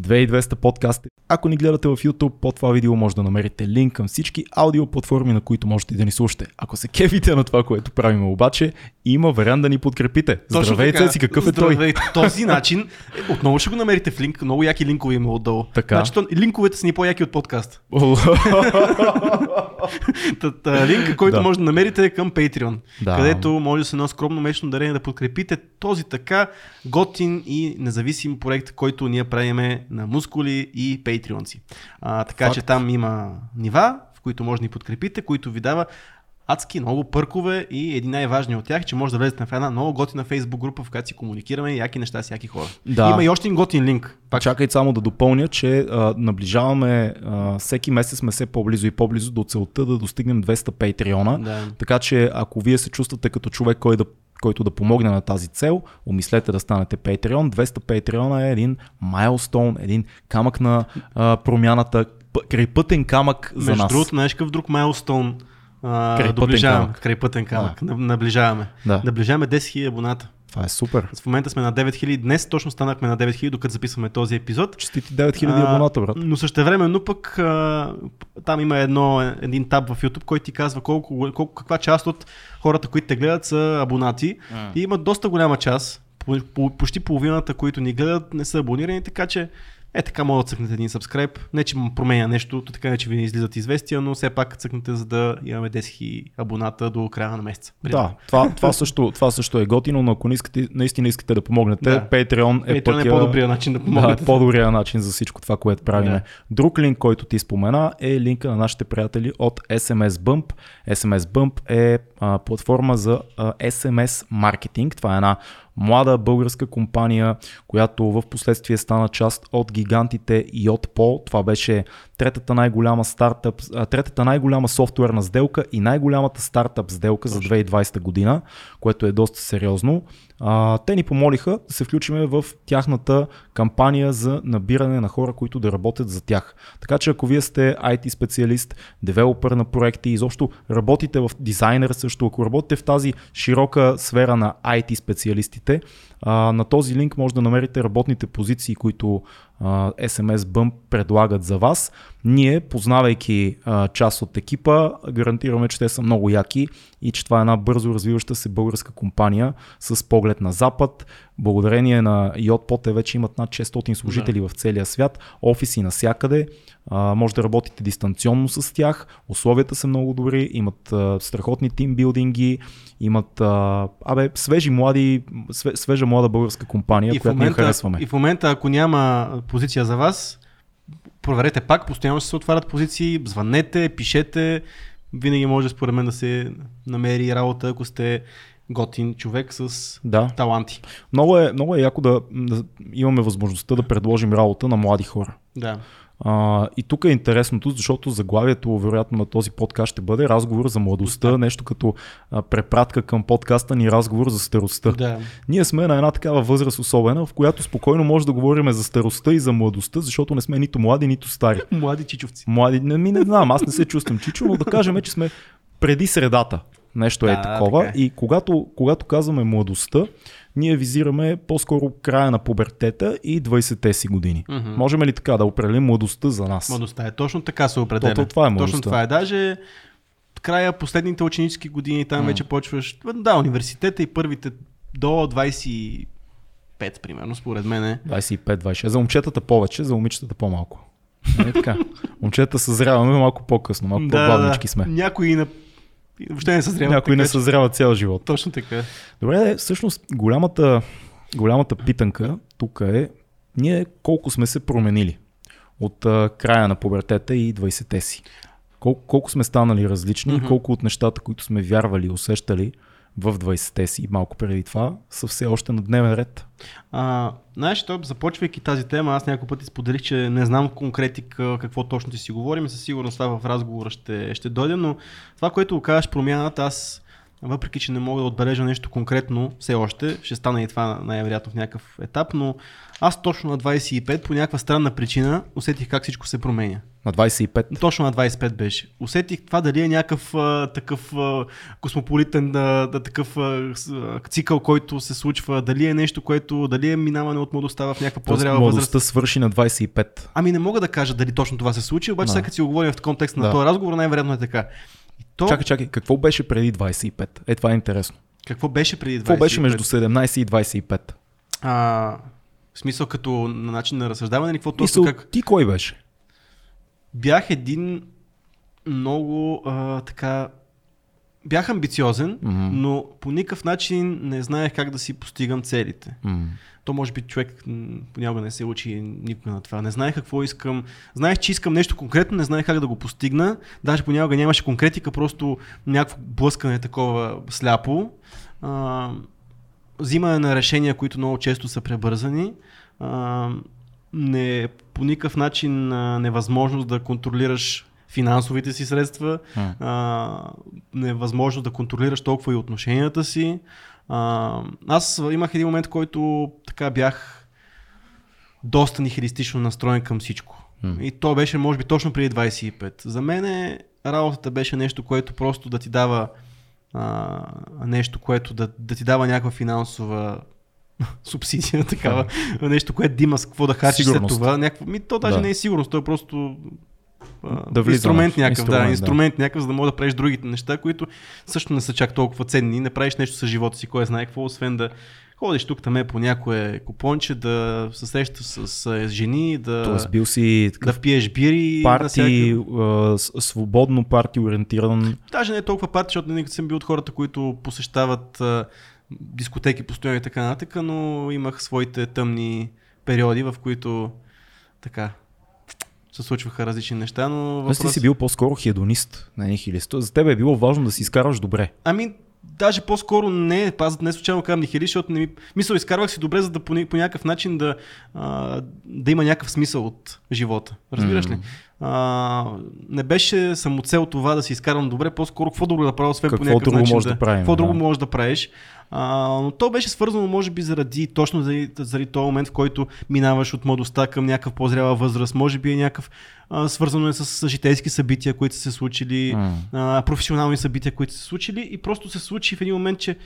2200 подкасти. Ако ни гледате в YouTube, под това видео може да намерите линк към всички аудио платформи, на които можете да ни слушате. Ако се кефите на това, което правим обаче, има вариант да ни подкрепите. Здравейте си, какъв е той? Здравей, този начин, отново ще го намерите в линк, много яки линкове има отдолу. Така. Значи, линковете са ни по-яки от подкаст. Та- та, Линк, който Да. може да намерите е към Patreon, Да. където може да се едно скромно месечно дарение да подкрепите този така готин и независим проект, който ние правиме на мускули и патреонци. А, така Факт. че там има нива, в които може да ни подкрепите, които ви дава адски много пъркове и един най-важният от тях, че може да влезете в една много готина фейсбук група, в която си комуникираме яки неща с яки хора. Да. Има и още един готин линк. Пак чакай само да допълня, че а, наближаваме, а, всеки месец сме все по-близо и по-близо до целта да достигнем 200 патреона. Да. Така че ако вие се чувствате като човек, кой да който да помогне на тази цел, умислете да станете Patreon. 200 Patreon е един майлстоун, един камък на а, промяната, крайпътен камък за Между нас. другото, знаеш какъв друг майлстоун а, Крайпътен доближаваме? камък. Крайпътен камък. А. Наближаваме. Да. Наближаваме 10 000 абоната. Това е супер. В момента сме на 9000. Днес точно станахме на 9000, докато записваме този епизод. Честити 9000 абоната, брат. Но същевременно пък а, там има едно, един таб в YouTube, който ти казва колко, колко, каква част от хората, които те гледат са абонати. И има доста голяма част, по, по, почти половината, които ни гледат, не са абонирани, така че е така могат да цъкнете един subscribe. Не, че променя нещо, то така не, че ви не излизат известия, но все пак цъкнете, за да имаме 10 000 абоната до края на месеца. Да, това, това, също, това също е готино, но ако не искате, наистина искате да помогнете, Да. Patreon е, Patreon пътя, е по-добрия начин да Да, помогнете. е по-добрия начин за всичко това, което правим. Да. Друг линк, който ти спомена е линка на нашите приятели от SMS Bump. SMS Bump е а, платформа за а, SMS маркетинг. Това е една млада българска компания, която в последствие стана част от гигантите Yotpo. Това беше третата най-голяма стартъп, третата най-голяма софтуерна сделка и най-голямата стартъп сделка за 2020 година, което е доста сериозно. А, те ни помолиха да се включиме в тяхната кампания за набиране на хора, които да работят за тях. Така че ако вие сте IT специалист, девелопер на проекти, изобщо работите в дизайнер също, ако работите в тази широка сфера на IT специалистите, а, на този линк може да намерите работните позиции, които SMS Bump предлагат за вас. Ние, познавайки част от екипа, гарантираме, че те са много яки и че това е една бързо развиваща се българска компания с поглед на запад. Благодарение на Yotpo те вече имат над 600 служители в целия свят, офиси навсякъде, а, може да работите дистанционно с тях, условията са много добри, имат а, страхотни тимбилдинги, имат а, абе, свежи млади, све, свежа млада българска компания, И която ние момента, харесваме. и в момента, ако няма позиция за вас, проверете пак, постоянно ще се отварят позиции, звънете, пишете, винаги може според мен да се намери работа, ако сте готин човек с Да. таланти. Много е, много е яко да, да имаме възможността да предложим работа на млади хора. Да. А, и тук е интересното, защото заглавието вероятно на този подкаст ще бъде разговор за младостта, нещо като а, препратка към подкаста ни разговор за старостта. да. Ние сме на една такава възраст особена, в която спокойно може да говорим за старостта и за младостта, защото не сме нито млади, нито стари. Млади чичовци. Млади, не, ми не знам, аз не се чувствам чичо, но да кажем, че сме преди средата. Нещо е Да, такова. така е. И когато, когато казваме младостта, ние визираме по-скоро края на пубертета и 20-те си години. Мгм. Можем ли така да определим младостта за нас? Младостта е точно така се определя. То- то това е младостта. Точно това е. Даже края последните ученически години там вече почваш. Да, университета и първите до 25, примерно, според мен. е. 25-26. За момчетата повече, за момичетата по-малко. Нали така? Момчетата съзряваме малко по-късно, малко по-бавнички сме. Някои на... въобще не съзряват. Някои не съзряват цял живот. Точно така. Добре, всъщност голямата, голямата питанка тук е ние колко сме се променили от а, края на пубертета и 20-те си. Колко, колко сме станали различни, mm-hmm. колко от нещата, които сме вярвали усещали в 20-те си малко преди това, са все още на дневен ред. А, знаеш, то, започвайки тази тема, аз няколко пъти споделих, че не знам конкретика какво точно ти си говорим със сигурност това в разговора ще, ще дойде, но това, което казваш промяната, аз въпреки, че не мога да отбележа нещо конкретно все още, ще стане и това най-вероятно в някакъв етап, но аз точно на 25 по някаква странна причина усетих как всичко се променя. На 25. Точно на 25 беше. Усетих това дали е някакъв а, такъв а, космополитен да, да, такъв а, цикъл, който се случва, дали е нещо, което, дали е минаване от младостта в някаква по-зряла възраст. Младостта свърши на 25. Ами не мога да кажа дали точно това се случи, обаче сега си го говорим в контекста на Да. този разговор, най-вероятно е така. То, Чакай, чакай, какво беше преди 25? Е, това е интересно. какво беше преди 25? Какво беше между 17 и 25? А, в смисъл като на начин на разсъждаване или какво точно как? ти кой беше? Бях един много а, така... Бях амбициозен, Мгм. но по никакъв начин не знаех как да си постигам целите. М. То може би човек понякога не се учи никога на това. Не знаех какво искам. Знаех, че искам нещо конкретно, не знаех как да го постигна. Даже понякога нямаше конкретика, просто някакво блъскане такова сляпо. А, взимане на решения, които много често са пребързани. А, не, по никакъв начин а, невъзможност да контролираш финансовите си средства, а, невъзможно да контролираш толкова и отношенията си. А, аз имах един момент, който така бях доста нихилистично настроен към всичко. И то беше, може би, точно преди 25. За мен работата беше нещо, което просто да ти дава а, нещо, което да, да ти дава някаква финансова субсидия, такава, нещо, което да има с какво да харчиш след това. Някакво, ми, то даже Да. не е сигурност, то е просто Да влизаме. инструмент някакъв, Инструмент, да, да. инструмент някакъв, за да можеш да правиш другите неща, които също не са чак толкова ценни. Не правиш нещо с живота си, кой знае какво, освен да ходиш тук там по някое купонче, да се срещаш с, с жени, да, Тоест бил си да пиеш бири. парти, навсякъде. а, с- свободно парти ориентиран. Даже не е толкова парти, защото не съм бил от хората, които посещават а, дискотеки постоянно и така нататък, но имах своите тъмни периоди, в които така се случваха различни неща, но Аз ти си бил по-скоро хедонист, не нихилист. За теб е било важно да си изкараш добре. Ами, даже по-скоро не, аз не случайно казвам нихили, защото не ми... Мисъл, изкарвах си добре, за да по, по някакъв начин да, а, да има някакъв смисъл от живота. Разбираш ли? М. А, не беше самоцел това да си изкарвам добре, по-скоро какво друго да правя, освен Какво по някакъв друго начин може да правим, Какво да. друго можеш да правиш. А, но то беше свързано, може би, заради, точно заради, заради този момент, в който минаваш от младостта към някакъв по-зряла възраст. Може би е някакъв, а, свързано е с, житейски събития, които са се случили М. а, професионални събития, които са се случили и просто се случи в един момент, че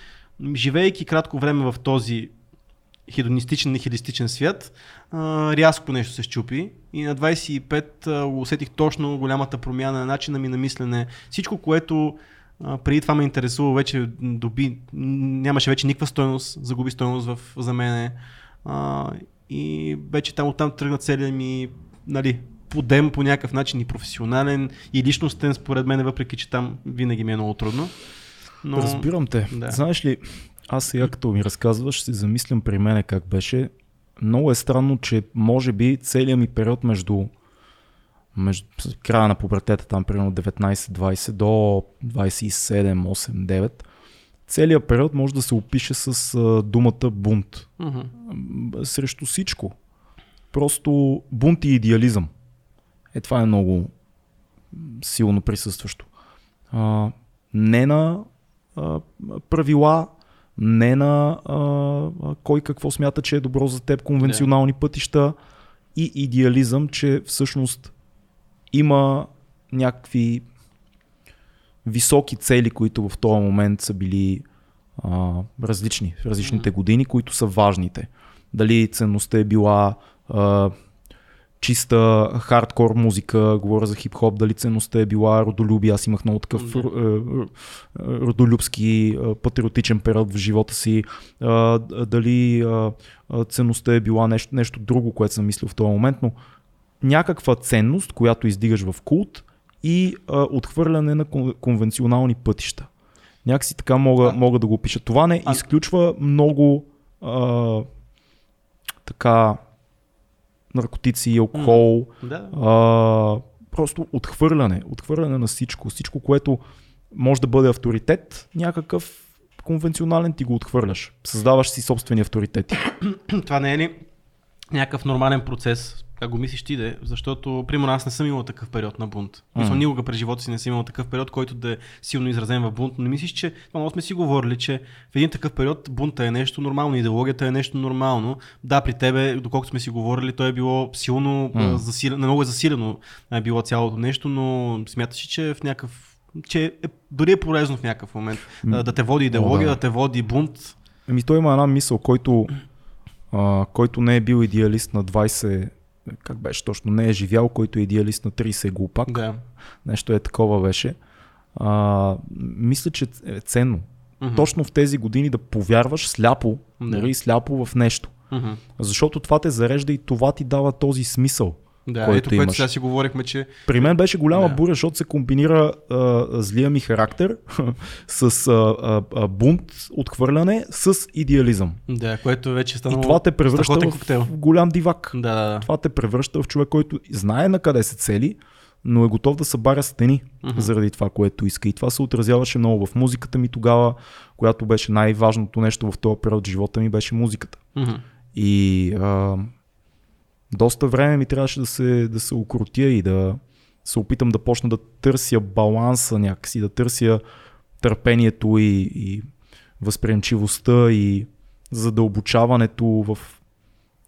живеейки кратко време в този хедонистичен, нихилистичен свят, а, рязко нещо се щупи и на 25 а, усетих точно голямата промяна на начина ми на мислене. Всичко, което а, преди това ме интересува, вече доби, нямаше вече никаква стойност, загуби стойност в, за мене. А, и вече там оттам тръгна целият ми, нали, подем по някакъв начин и професионален, и личностен, според мен, въпреки че там винаги ми е много трудно. Но... Разбирам те. Да. Знаеш ли, аз сега като ми разказваш, си замислям при мене как беше. Много е странно, че може би целият ми период между, между края на пубертета, там примерно 19-20 до 27-8-9, целият период може да се опише с а, думата бунт. М, Срещу всичко. Просто бунт и идеализъм. Е, това е много силно присъстващо. А, не на а, правила, не на а, кой какво смята, че е добро за теб, конвенционални пътища и идеализъм, че всъщност има някакви високи цели, които в този момент са били а, различни в различните години, които са важните. Дали ценността е била а, чиста хардкор музика, говоря за хип-хоп, дали ценността е била родолюбие. Аз имах много такъв р- родолюбски патриотичен период в живота си. А, дали а, ценността е била нещо, нещо друго, което съм мислил в този момент, но някаква ценност, която издигаш в култ и а, отхвърляне на кон- конвенционални пътища. Някакси така мога, А- мога да го опиша. Това не А- изключва много а, така наркотици, алкохол, Да. а, просто отхвърляне, отхвърляне на всичко. Всичко, което може да бъде авторитет, някакъв конвенционален ти го отхвърляш. Създаваш си собствени авторитети. Това не е ли някакъв нормален процес, как го мислиш ти де, защото, примерно, аз не съм имал такъв период на бунт. Mm. Мисля, никога през живота си не съм имал такъв период, който да е силно изразен в бунт, но не мислиш, че, много сме си говорили, че в един такъв период бунта е нещо нормално, идеологията е нещо нормално. Да, при тебе, доколкото сме си говорили, то е било силно mm. засилено, много е засилено е било цялото нещо, но смяташ, че в някакъв че е, дори е полезно в някакъв момент mm. да те води идеология, О, да. да те води бунт. Ами той има една мисъл, който, а, който не е бил идеалист на 20 как беше точно, не е живял, който е идеалист на 30 е глупак. Да. Нещо е такова беше. А, мисля, че е ценно. Mm-hmm. Точно в тези години да повярваш сляпо, да. нали, сляпо в нещо. Mm-hmm. Защото това те зарежда и това ти дава този смисъл. Да, който ето което сега си говорихме, че... При мен беше голяма да. буря, защото се комбинира а, злия ми характер с а, а, бунт, отхвърляне, с идеализъм. Да, което вече стана. И това те превръща в, голям дивак. Да, да, да. Това те превръща в човек, който знае на къде се цели, но е готов да събаря стени uh-huh. заради това, което иска. И това се отразяваше много в музиката ми тогава, която беше най-важното нещо в този период от живота ми, беше музиката. Uh-huh. И а, доста време ми трябваше да се, да се укротя и да се опитам да почна да търся баланса някакси, да търся търпението и, и възприемчивостта и задълбочаването в...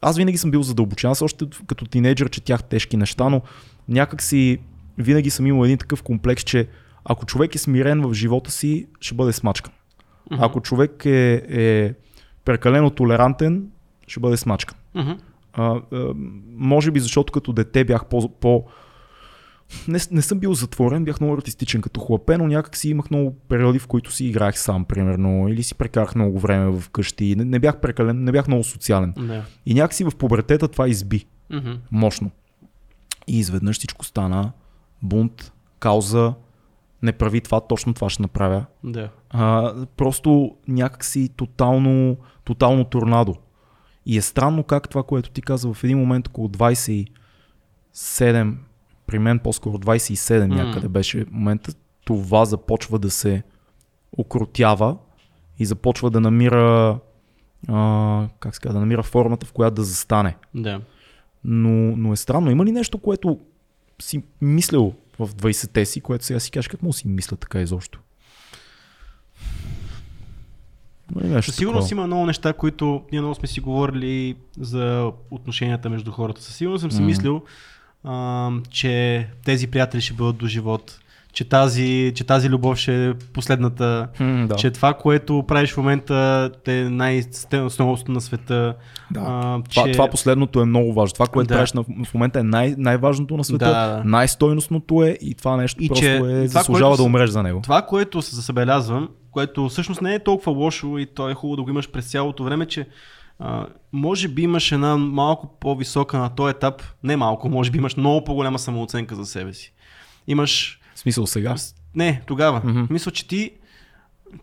Аз винаги съм бил задълбочен, аз още като тинейджър четях тежки неща, но някак си винаги съм имал един такъв комплекс, че ако човек е смирен в живота си, ще бъде смачкан. Ако човек е, е прекалено толерантен, ще бъде смачкан. Uh-huh. А, а, може би защото като дете бях по... по не, не съм бил затворен, бях много артистичен като хлапе, но някак си имах много периоди, в които си играх сам, примерно, или си прекарах много време в къщи. Не, не бях прекален, не бях много социален. Да. И някакси в пубертета това изби. Mm-hmm. Мощно. И изведнъж всичко стана бунт, кауза, не прави това, точно това ще направя. Да. А, просто някакси тотално, тотално торнадо. И е странно как това, което ти каза в един момент около 27, при мен по-скоро 27 mm. някъде беше момента, това започва да се окротява и започва да намира а, как ска, да намира формата, в която да застане. Да. Но, но е странно. Има ли нещо, което си мислил в 20-те си, което сега си кажеш, как му си мисля така изобщо? Със сигурност има много неща, които ние много сме си говорили за отношенията между хората. Със сигурност съм си mm. мислил, а, че тези приятели ще бъдат до живот, че тази, че тази любов ще е последната, mm, да. че това, което правиш в момента е най-стеностното на света. Да. А, това, че... това последното е много важно. Това, което да. правиш в момента е най- най-важното на света, да, най-стойностното е и това нещо и просто че, е, това, заслужава да умреш за него. Това, което се забелязвам, което всъщност не е толкова лошо и то е хубаво да го имаш през цялото време, че а, може би имаш една малко по-висока на този етап, не малко, може би имаш много по-голяма самооценка за себе си. Имаш... В смисъл сега? Не, тогава. Mm-hmm. Мисля, че ти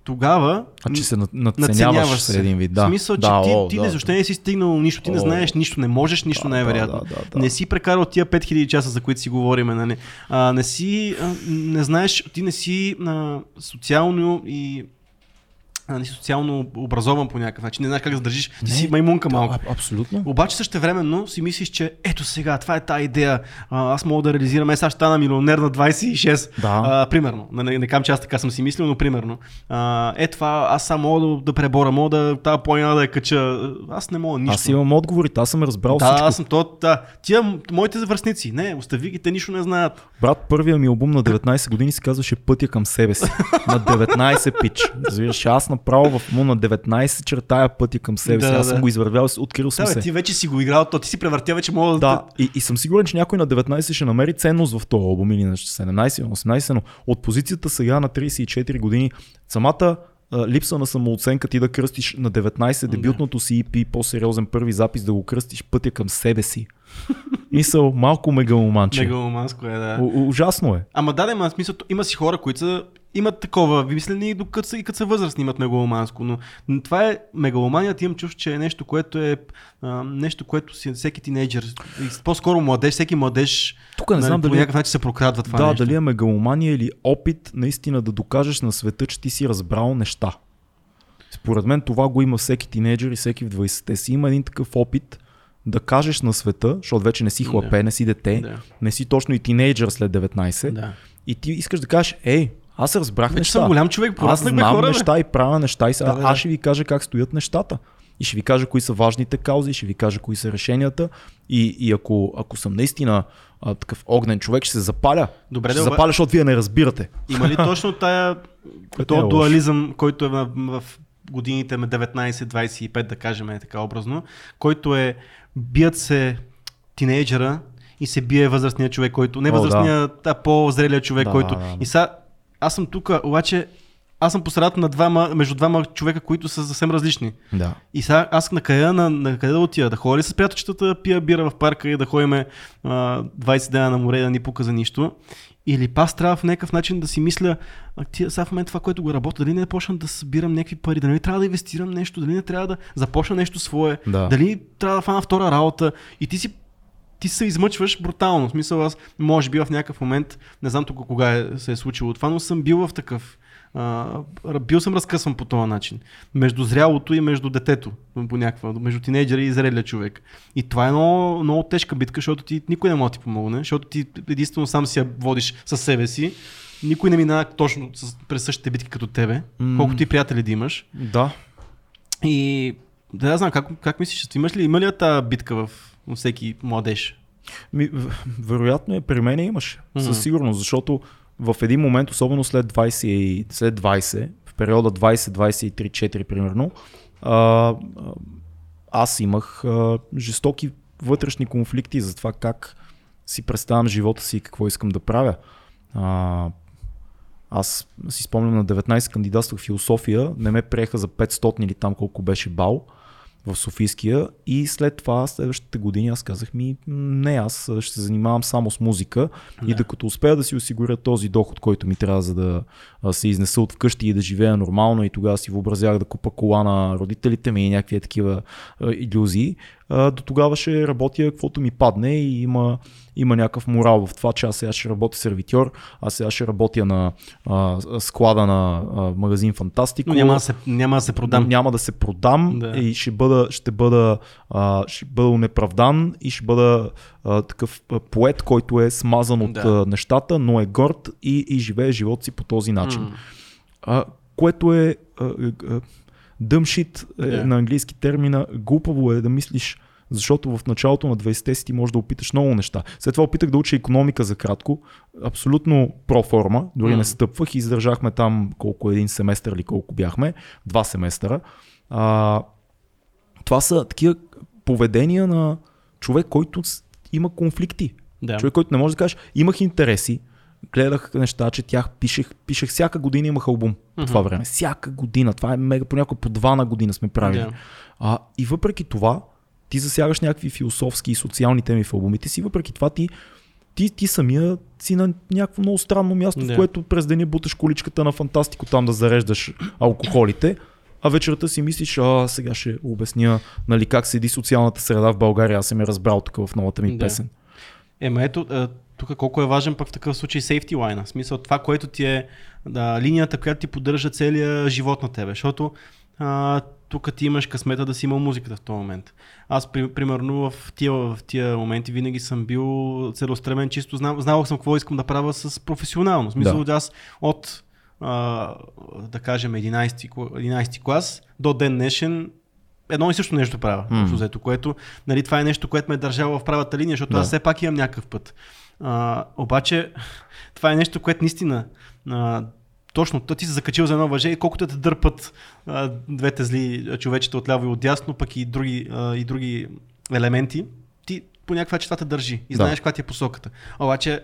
тогава а, че се надценяваш се. един вид. Да. В смисъл, че да, ти, о, ти да. не, въобще не си стигнал нищо, ти о, не знаеш нищо, не можеш нищо да, най-вероятно. Да, да, да, не си прекарал тия 5000 часа, за които си говорим. Нали? А, не си, а, не знаеш, ти не си а, социално и не си социално образован по някакъв начин, не знаеш как да държиш, ти не, си маймунка малко. А, абсолютно. Обаче също времено си мислиш, че ето сега, това е тази идея, а, аз мога да реализирам, е, сега ще стана милионер на 26, да. а, примерно. Не, не, не кам, че аз така съм си мислил, но примерно. А, е това, аз само мога да, да пребора, мога да тази планина да я кача. Аз не мога нищо. Аз имам отговорите, аз съм разбрал да, всичко. аз съм то, да. Тия, моите връзници, не, остави ги, те нищо не знаят. Брат, първия ми албум на 19 години се казваше Пътя към себе си. на 19 пич. Разбираш, аз направо в му на 19 чертая пътя към себе да, си. Аз да. съм го извървял, открил съм да, се. ти вече си го играл, то ти си превъртя, вече мога да. И, и съм сигурен, че някой на 19 ще намери ценност в този албум или на 17, 18, но от позицията сега на 34 години, самата липса на самооценка ти да кръстиш на 19 дебютното си EP, по-сериозен първи запис, да го кръстиш пътя към себе си. Мисъл, малко мегаломанче. Мегаломанско е, да. У, ужасно е. Ама да, има смисъл, има си хора, които са имат такова вимислени и докато са, и като са възрастни имат мегаломанско, но, но това е мегаломанията, имам чувство, че е нещо, което е а, нещо, което си, всеки тинейджър, по-скоро младеж, всеки младеж Тук не нали, знам по дали... някакъв начин се прокрадва това да, нещо. дали е мегаломания или опит наистина да докажеш на света, че ти си разбрал неща. Според мен това го има всеки тинейджър и всеки в 20-те си. Има един такъв опит да кажеш на света, защото вече не си хлапе, Да. не си дете, Да. не си точно и тинейджър след 19, Да. и ти искаш да кажеш, ей, аз разбрах Вече неща. съм голям човек, аз знам хора, бе. неща и правя неща и сега Да, да, аз да. ще ви кажа как стоят нещата. И ще ви кажа кои са важните каузи, ще ви кажа кои са решенията. И, и ако, ако съм наистина а, такъв огнен човек, ще се запаля. Добре, ще да, се запаля, защото вие не разбирате. Има ли точно тая Което е то лошо. дуализъм, който е в, в годините ме 19-25, да кажем е така образно, който е бият се тинейджера и се бие възрастния човек, който не О, възрастния, а по-зрелия човек, Да, който... да, да. И сега, аз съм тук, обаче аз съм посредата на двама, между двама човека, които са съвсем различни. Да. И сега аз на къде, на, на къде да отида? Да ходя ли с приятелчетата да пия бира в парка и да ходиме а, 20 дена на море да ни пука за нищо? Или пас трябва в някакъв начин да си мисля, а ти сега в момента това, което го работя, дали не почна да събирам някакви пари, дали не трябва да инвестирам нещо, дали не трябва да започна нещо свое, Да. дали трябва да фана втора работа и ти си ти се измъчваш брутално. В смисъл аз, може би в някакъв момент, не знам тук кога е, се е случило това, но съм бил в такъв. А, бил съм разкъсван по този начин. Между зрялото и между детето. По някаква, между тинейджера и зрелия човек. И това е много, много тежка битка, защото ти никой не може да ти помогне, защото ти единствено сам си я водиш със себе си. Никой не минава точно с, през същите битки като тебе, М. колкото и приятели да имаш. Да. И да знам, как, как мислиш, имаш ли, има ли тази битка в всеки младеж? Ми, вероятно е при мен имаше. Мгм. Със сигурност, защото в един момент, особено след 20, и- след 20 в периода 20-23-4 примерно, а, аз имах а, жестоки вътрешни конфликти за това как си представям живота си и какво искам да правя. А, аз си спомням на 19 кандидатствах в философия, не ме приеха за 500 или там колко беше бал в Софийския и след това следващите години аз казах ми не, аз ще се занимавам само с музика и Да. докато успея да си осигуря този доход, който ми трябва за да се изнеса от вкъщи и да живея нормално и тогава си въобразях да купа кола на родителите ми и някакви такива иллюзии, до тогава ще работя каквото ми падне и има, има някакъв морал в това, че аз сега ще работя сервитьор, аз сега ще работя на а, склада на а, магазин Фантастико. Но няма да се, няма да се продам. Няма да се продам Да. и ще бъда, ще бъда, а, ще бъда неправдан и ще бъда а, такъв поет, който е смазан от Да. а, нещата, но е горд и, и живее живота си по този начин. А, което е а, а, shit е, Да. на английски термина. Глупаво е да мислиш, защото в началото на 20-те си ти можеш да опиташ много неща. След това опитах да уча економика за кратко. Абсолютно проформа, дори М. не стъпвах и издържахме там колко един семестър или колко бяхме. Два семестъра. А, това са такива поведения на човек, който има конфликти. Да. Човек, който не може да кажеш, имах интереси, гледах неща, четях, пишех, пишех всяка година имах албум по това време. Всяка година. Това е мега, понякога по два на година сме правили. Да. А, и въпреки това, ти засягаш някакви философски и социални теми в албумите си, въпреки това ти, ти, ти самия си на някакво много странно място, Да. в което през деня буташ количката на фантастико там да зареждаш алкохолите, а вечерта си мислиш, а сега ще обясня нали, как седи социалната среда в България, аз съм я разбрал тук в новата ми Да. песен. Ема ето, тук колко е важен пък в такъв случай safety line. В смисъл това, което ти е да, линията, която ти поддържа целия живот на тебе. Защото а, тук ти имаш късмета да си имал музиката в този момент. Аз, при, примерно, в тия, в тия моменти винаги съм бил целеустремен, чисто знам, знал съм какво искам да правя с професионално. В смисъл, да. аз от а, да кажем 11, кла- 11 клас до ден днешен едно и също нещо правя, mm. взето, което нали, това е нещо, което ме е държало в правата линия, защото Да. аз все пак имам някакъв път. А, обаче, това е нещо, което наистина а, точно, то ти се закачил за едно въже и колкото те дърпат а, двете зли човечета отляво и отдясно, пък и други, а, и други елементи, ти по някаква това те държи и Да. знаеш каква ти е посоката. Обаче,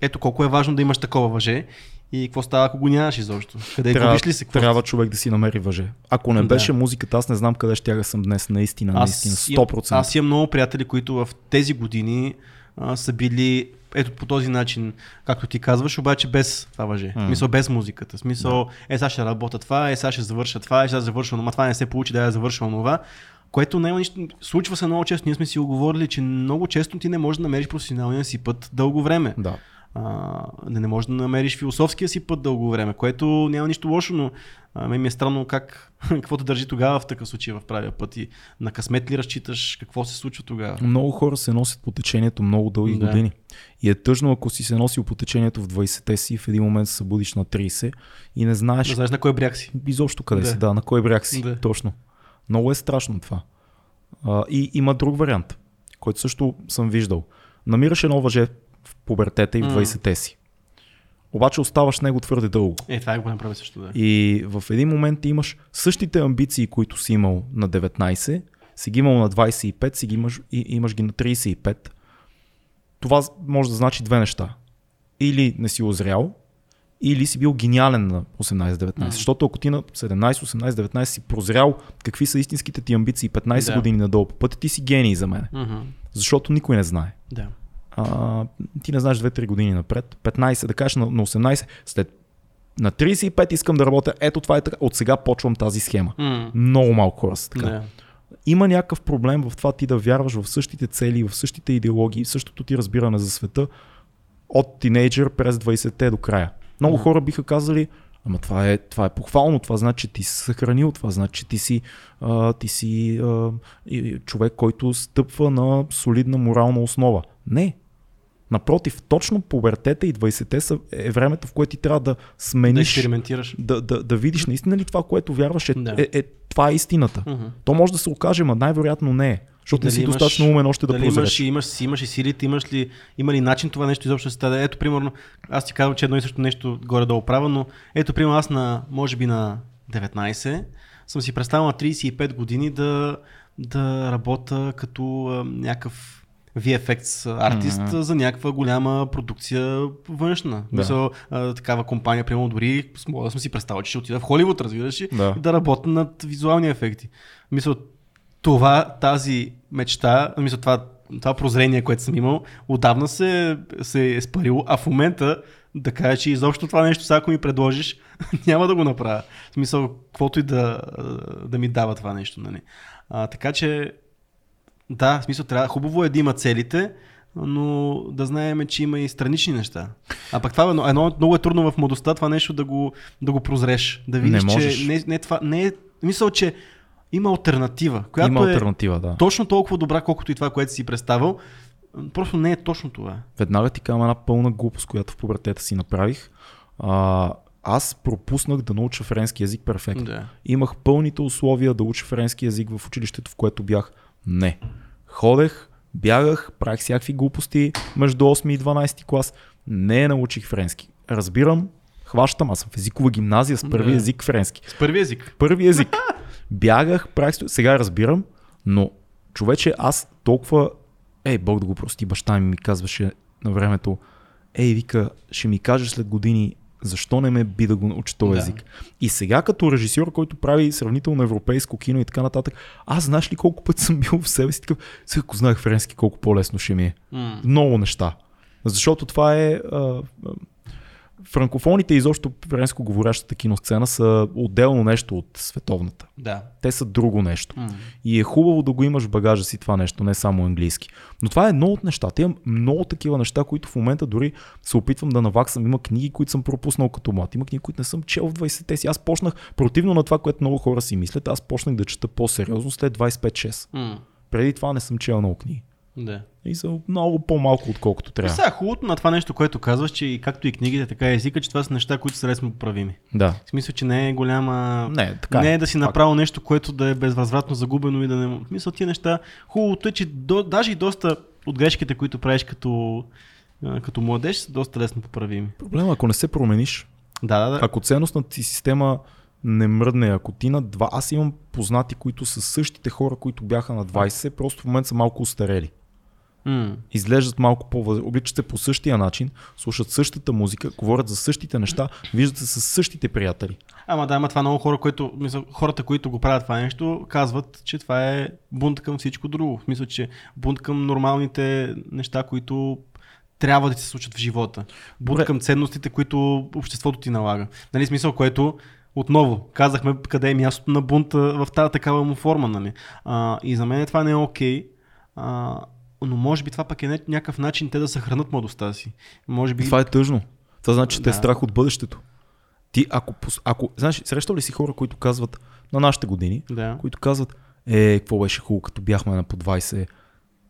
ето колко е важно да имаш такова въже и какво става, ако го нямаш изобщо. Къде Трябва, губиш ли се? Какво трябва човек да си намери въже. Ако не Да. беше музиката, аз не знам къде ще съм днес, наистина, наистина, 100%. Имам, аз имам много приятели, които в тези години а, са били ето по този начин, както ти казваш, обаче без това въже. М. В смисъл без музиката. Смисъл, е сега ще работя това, е сега ще завърша това, е сега завърша това, това не се получи, да я завърша онова. Което няма нищо. Случва се много често. Ние сме си оговорили, че много често ти не можеш да намериш професионалния си път дълго време. Да. А, не можеш да намериш философския си път дълго време, което няма нищо лошо, но а, ми е странно как, какво те държи тогава в такъв случай в правия път и на късмет ли разчиташ, какво се случва тогава. Много хора се носят по течението много дълги Да. години. И е тъжно, ако си се носил по течението в 20-те си, в един момент се събудиш на 30 и не знаеш Да знаеш на кой бряг си. изобщо къде Да. си, да, на кой бряг си. Да. Точно. Много е страшно това. А, и има друг вариант, който също съм виждал. Намираш едно въже в пубертета и в М. 20-те си. Обаче оставаш него твърде дълго. Е, това го направи също, да. И в един момент ти имаш същите амбиции, които си имал на 19, си ги имал на 25, си ги имаш, и, имаш ги на 35. Това може да значи две неща. Или не си озрял, или си бил гениален на 18-19. Мгм. Защото ако ти на 17, 18, 19 си прозрял какви са истинските ти амбиции 15 Да. години надолу по пътя, ти си гений за мен. Защото никой не знае. Да. А, ти не знаеш 2-3 години напред. 15, да кажеш на, на 18, след на 35 искам да работя. Ето това е така. От сега почвам тази схема. М. Много малко хора са така. Да. Има някакъв проблем в това ти да вярваш в същите цели, в същите идеологии, същото ти разбиране за света от тинейджър през 20-те до края. Много Мгм. хора биха казали, ама това е, това е похвално, това значи, че ти си съхранил, това значи, че ти си, а, ти си а, човек, който стъпва на солидна морална основа. Не. Напротив, точно пубертета и 20-те са, е времето, в което ти трябва да Да смениш, експериментираш. да, да, да видиш наистина ли това, което вярваш е, Да. е, е, това е истината. Мгм. То може да се окаже, но най-вероятно не е. Защото не си имаш- достатъчно умен още да имаш, прозреш. имаш, си имаш и силите, имаш ли, има ли начин това нещо изобщо да се стане? Ето, примерно, аз ти казвам, че едно и също нещо горе-долу правя, но ето, примерно, аз на, може би на 19 съм си представил на 35 години да, да работя като а, някакъв VFX артист Мгм. за някаква голяма продукция външна. Да. Мисъл, а, такава компания, примерно дори мога да съм си представил, че ще отида в Холивуд, разбираш Да. и да работя над визуални ефекти. Мисля, това, тази мечта, мисля, това, това прозрение, което съм имал, отдавна се, се е спарило, а в момента да кажа, че изобщо това нещо, сега ако ми предложиш, няма да го направя. В смисъл, каквото и да, да ми дава това нещо. Нали. А, така че, да, в смисъл, трябва, хубаво е да има целите, но да знаем, че има и странични неща. А пък това е едно, едно много е трудно в младостта това нещо да го, да го прозреш. Да видиш, можеш. че не, не, това, не е, мисъл, че има альтернатива, която Има е альтернатива, да. точно толкова добра, колкото и това, което си представил. Просто не е точно това. Веднага ти казвам една пълна глупост, която в пубертета си направих. А, аз пропуснах да науча френски язик перфектно. Да. Имах пълните условия да уча френски язик в училището, в което бях. Не. Ходех, бягах, правих всякакви глупости между 8 и 12 клас. Не научих френски. Разбирам, хващам, аз съм в езикова гимназия с първи език френски. С първи език. Първи език. Бягах, правих, сега разбирам, но човече аз толкова, ей, Бог да го прости, баща ми ми казваше на времето, ей, вика, ще ми кажеш след години, защо не ме би да го науча този Да. език. И сега като режисьор, който прави сравнително европейско кино и така нататък, аз знаеш ли колко път съм бил в себе си такъв, сега ако знаех френски, колко по-лесно ще ми е. М. Много неща. Защото това е... А, франкофоните и изобщо френско говорящата киносцена са отделно нещо от световната. Да. Те са друго нещо. М. И е хубаво да го имаш в багажа си това нещо, не само английски. Но това е едно от нещата. Имам много такива неща, които в момента дори се опитвам да наваксам. Има книги, които съм пропуснал като млад. Има книги, които не съм чел в 20-те си. Аз почнах, противно на това, което много хора си мислят, аз почнах да чета по-сериозно след 25-6. М. Преди това не съм чел много книги. Да. И са много по-малко, отколкото трябва. Сега хубавото на това нещо, което казваш, че и както и книгите, така и езика, че това са неща, които са лесно поправими. Да. В смисъл, че не е голяма... Не, така не е. е да си направил нещо, което да е безвъзвратно загубено и да не... В смисъл, тия неща... Хубавото е, че до, даже и доста от грешките, които правиш като, като младеж, са доста лесно поправими. Проблема, е, ако не се промениш, Да, да, да. ако ценностната ти система не мръдне, ако ти на два, аз имам познати, които са същите хора, които бяха на 20, просто в момента са малко устарели. М. Изглеждат малко по обличат се по същия начин, слушат същата музика, говорят за същите неща, виждат се с същите приятели. Ама да, ама това много хора, които, мисля, хората, които го правят това нещо, казват, че това е бунт към всичко друго. В смисъл, че бунт към нормалните неща, които трябва да се случат в живота. Бунт към ценностите, които обществото ти налага. Нали, смисъл, което отново казахме къде е мястото на бунта в тази такава му форма. Нали? А, и за мен това не е окей. А, но може би това пък е ня- някакъв начин те да съхранат младостта си. Може би... Това е тъжно. Това значи, че те е Да. страх от бъдещето. Ти, ако, ако знаеш, срещал ли си хора, които казват на нашите години, Да. които казват, е, какво беше хубаво, като бяхме на по 20,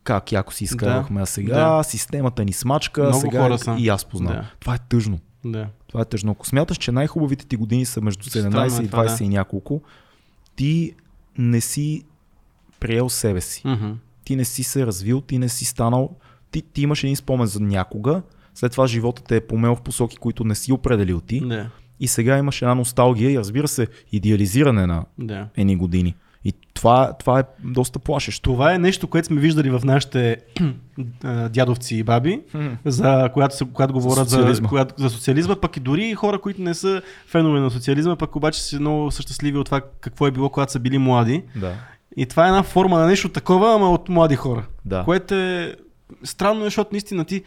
как яко си изкарвахме, а сега Да. системата ни смачка, Много сега хора са. и аз познавам. Да. Това е тъжно. Да. Това е тъжно. Ако смяташ, че най-хубавите ти години са между 17 Странно е и това, 20 да. и няколко, ти не си приел себе си. Мгм. Ти не си се развил, ти не си станал. Ти, ти имаш един спомен за някога, след това живота те е помел в посоки, които не си определил ти. Да. И сега имаш една носталгия и разбира се, идеализиране на Да. едни години. И това, това е доста плашещо. Това е нещо, което сме виждали в нашите дядовци и баби, за когато, се, когато говорят за, Социализма. когато, за социализма, пък и дори хора, които не са фенове на социализма, пък обаче са много щастливи от това какво е било, когато са били млади. Да. И това е една форма на нещо такова, ама от млади хора. Да. Което е странно, защото наистина ти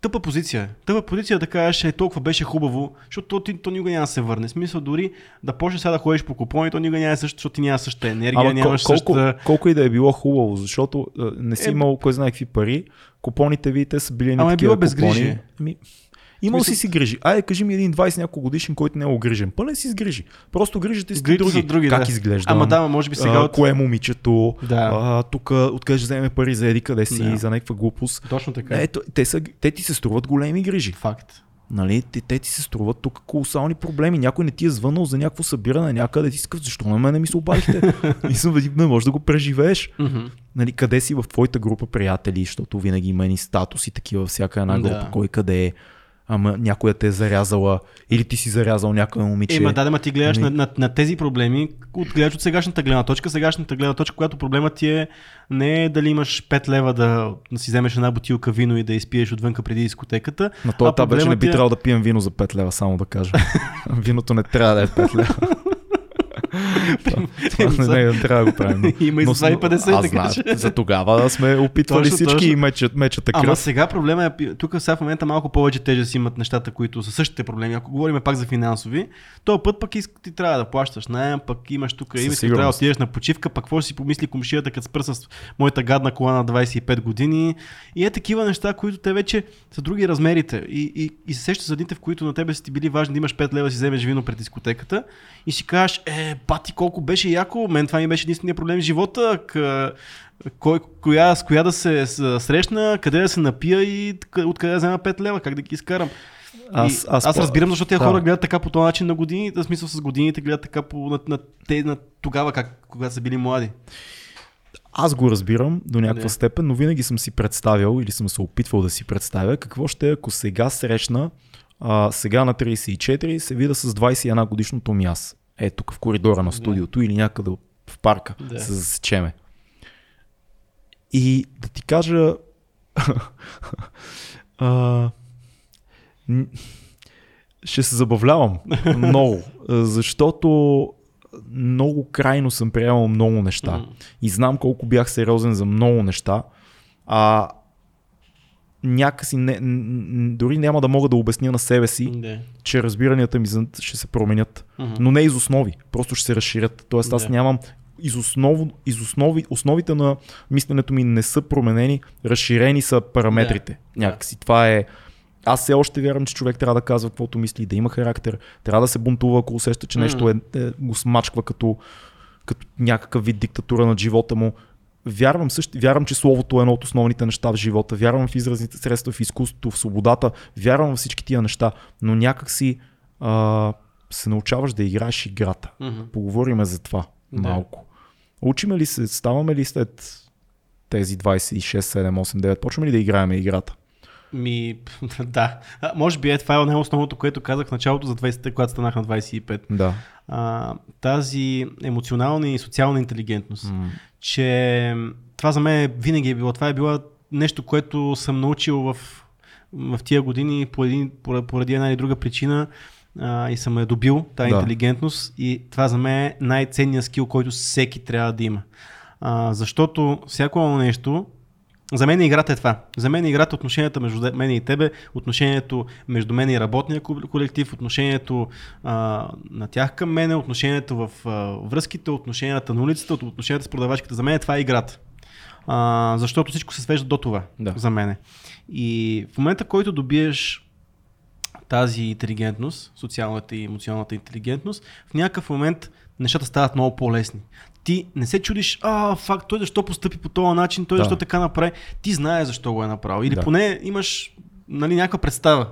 тъпа позиция. е. Тъпа позиция да кажеш, е толкова беше хубаво, защото то, ти, то никога няма да се върне. Смисъл дори да почнеш сега да ходиш по купони, то никога няма е също, защото ти няма същата енергия, Ама нямаш кол- колко, същата... колко и да е било хубаво, защото не си Е, имал кой знае какви пари, купоните ви те са били едни Ама е било безгрижие. купони. Имал смисъл- си си грижи. Айде, кажи ми един 20 няколко годишен, който не е огрижен. Пълен си с грижи. Просто грижите си други. други, как да. изглеждам, Ама да, може би сега а, от- кое е момичето, Да. а, тук откъде ще вземе пари за еди къде си, Да. за някаква глупост. Точно така. Ето, те, са, те ти се струват големи грижи. Факт. Нали, те, те ти се струват тук колосални проблеми. Някой не ти е звънал за някакво събиране някъде, ти си защо на мен не ми се обадихте? Мисля, не можеш да го преживееш. Нали, къде си в твоята група приятели, защото винаги има и статуси такива всяка една група, Да. кой къде е. Ама някоя те е зарязала или ти си зарязал някоя момиче. Е, ма да, да, ма ти гледаш на, Ами- на, на, тези проблеми, от, гледаш от сегашната гледна точка. Сегашната гледна точка, която проблемът ти е не е дали имаш 5 лева да, си вземеш една бутилка вино и да изпиеш отвънка преди дискотеката. На този етап вече не би е- трябвало да пием вино за 5 лева, само да кажа. Виното не трябва да е 5 лева. Това не, не, трябва да го правим. Има и за Но- 2,50, Аз така че. За тогава сме опитвали всички и мечат, мечата Ама кръв. сега проблема е, тук сега в момента малко повече тежест имат нещата, които са същите проблеми. Ако говорим пак за финансови, то път пък ти трябва да плащаш наем, пък имаш тук имаш, трябва да отидеш на почивка, пък какво си помисли комшията, като спра с моята гадна кола на 25 години. И е такива неща, които те вече са други размерите. И, и, и се сещаш за дните, в които на тебе са ти били важни да имаш 5 лева, си вземеш вино пред дискотеката и си кажеш, е, бати колко беше яко, мен това ми беше единствения проблем в живота. Кой, коя, с коя да се срещна, къде да се напия и къ- откъде да взема 5 лева, как да ги изкарам. Аз- Аз, аз разбирам, защото тези да. хора гледат така по този начин на години, в смисъл с годините гледат така по, на, на, те, на тогава, как, когато са били млади. Аз го разбирам до някаква Не. степен, но винаги съм си представял или съм се опитвал да си представя какво ще е, ако сега срещна, а, сега на 34, се вида с 21 годишното ми аз. Е, тук в коридора на студиото или някъде в парка Да. се засечеме. И да ти кажа, а, ще се забавлявам много, защото много крайно съм приемал много неща. Мгм. И знам колко бях сериозен за много неща. А някакси не, дори няма да мога да обясня на себе си, Да. че разбиранията ми ще се променят. Мгм. Но не из основи, просто ще се разширят. Тоест аз Да. нямам из, основ, из основи, основите на мисленето ми не са променени, разширени са параметрите. Да. Някакси това е... Аз все още вярвам, че човек трябва да казва каквото мисли, да има характер, трябва да се бунтува, ако усеща, че нещо е, е, го смачква като, като някакъв вид диктатура над живота му. Вярвам, също, вярвам, че словото е едно от основните неща в живота. Вярвам в изразните средства, в изкуството, в свободата. Вярвам в всички тия неща. Но някак си а, се научаваш да играеш играта. Мгм. Поговориме за това Да. малко. Учиме ли се, ставаме ли след тези 26, 7, 8, 9, почваме ли да играем играта? Ми, да. А, може би е това е най-основното, което казах в началото за 20-те, когато станах на 25. Да. А, тази емоционална и социална интелигентност. М. че това за мен винаги е било. Това е било нещо, което съм научил в, в тия години поради, поради една или друга причина а, и съм я добил, тази Да. интелигентност и това за мен е най-ценният скил, който всеки трябва да има. А, защото всяко нещо, за мен играта е това. За мен играта е отношенията между мен и тебе, отношението между мен и работния ко- колектив, отношението а, на тях към мене, отношението в а, връзките, отношенията на улицата, отношенията с продавачките. За мен това е играта. А, защото всичко се свежда до това Да. за мене. И в момента, който добиеш тази интелигентност, социалната и емоционалната интелигентност, в някакъв момент нещата стават много по-лесни. Ти не се чудиш, а, факт, той защо постъпи по този начин, той Да. защо така направи. Ти знаеш защо го е направил. Или Да. поне имаш нали, някаква представа.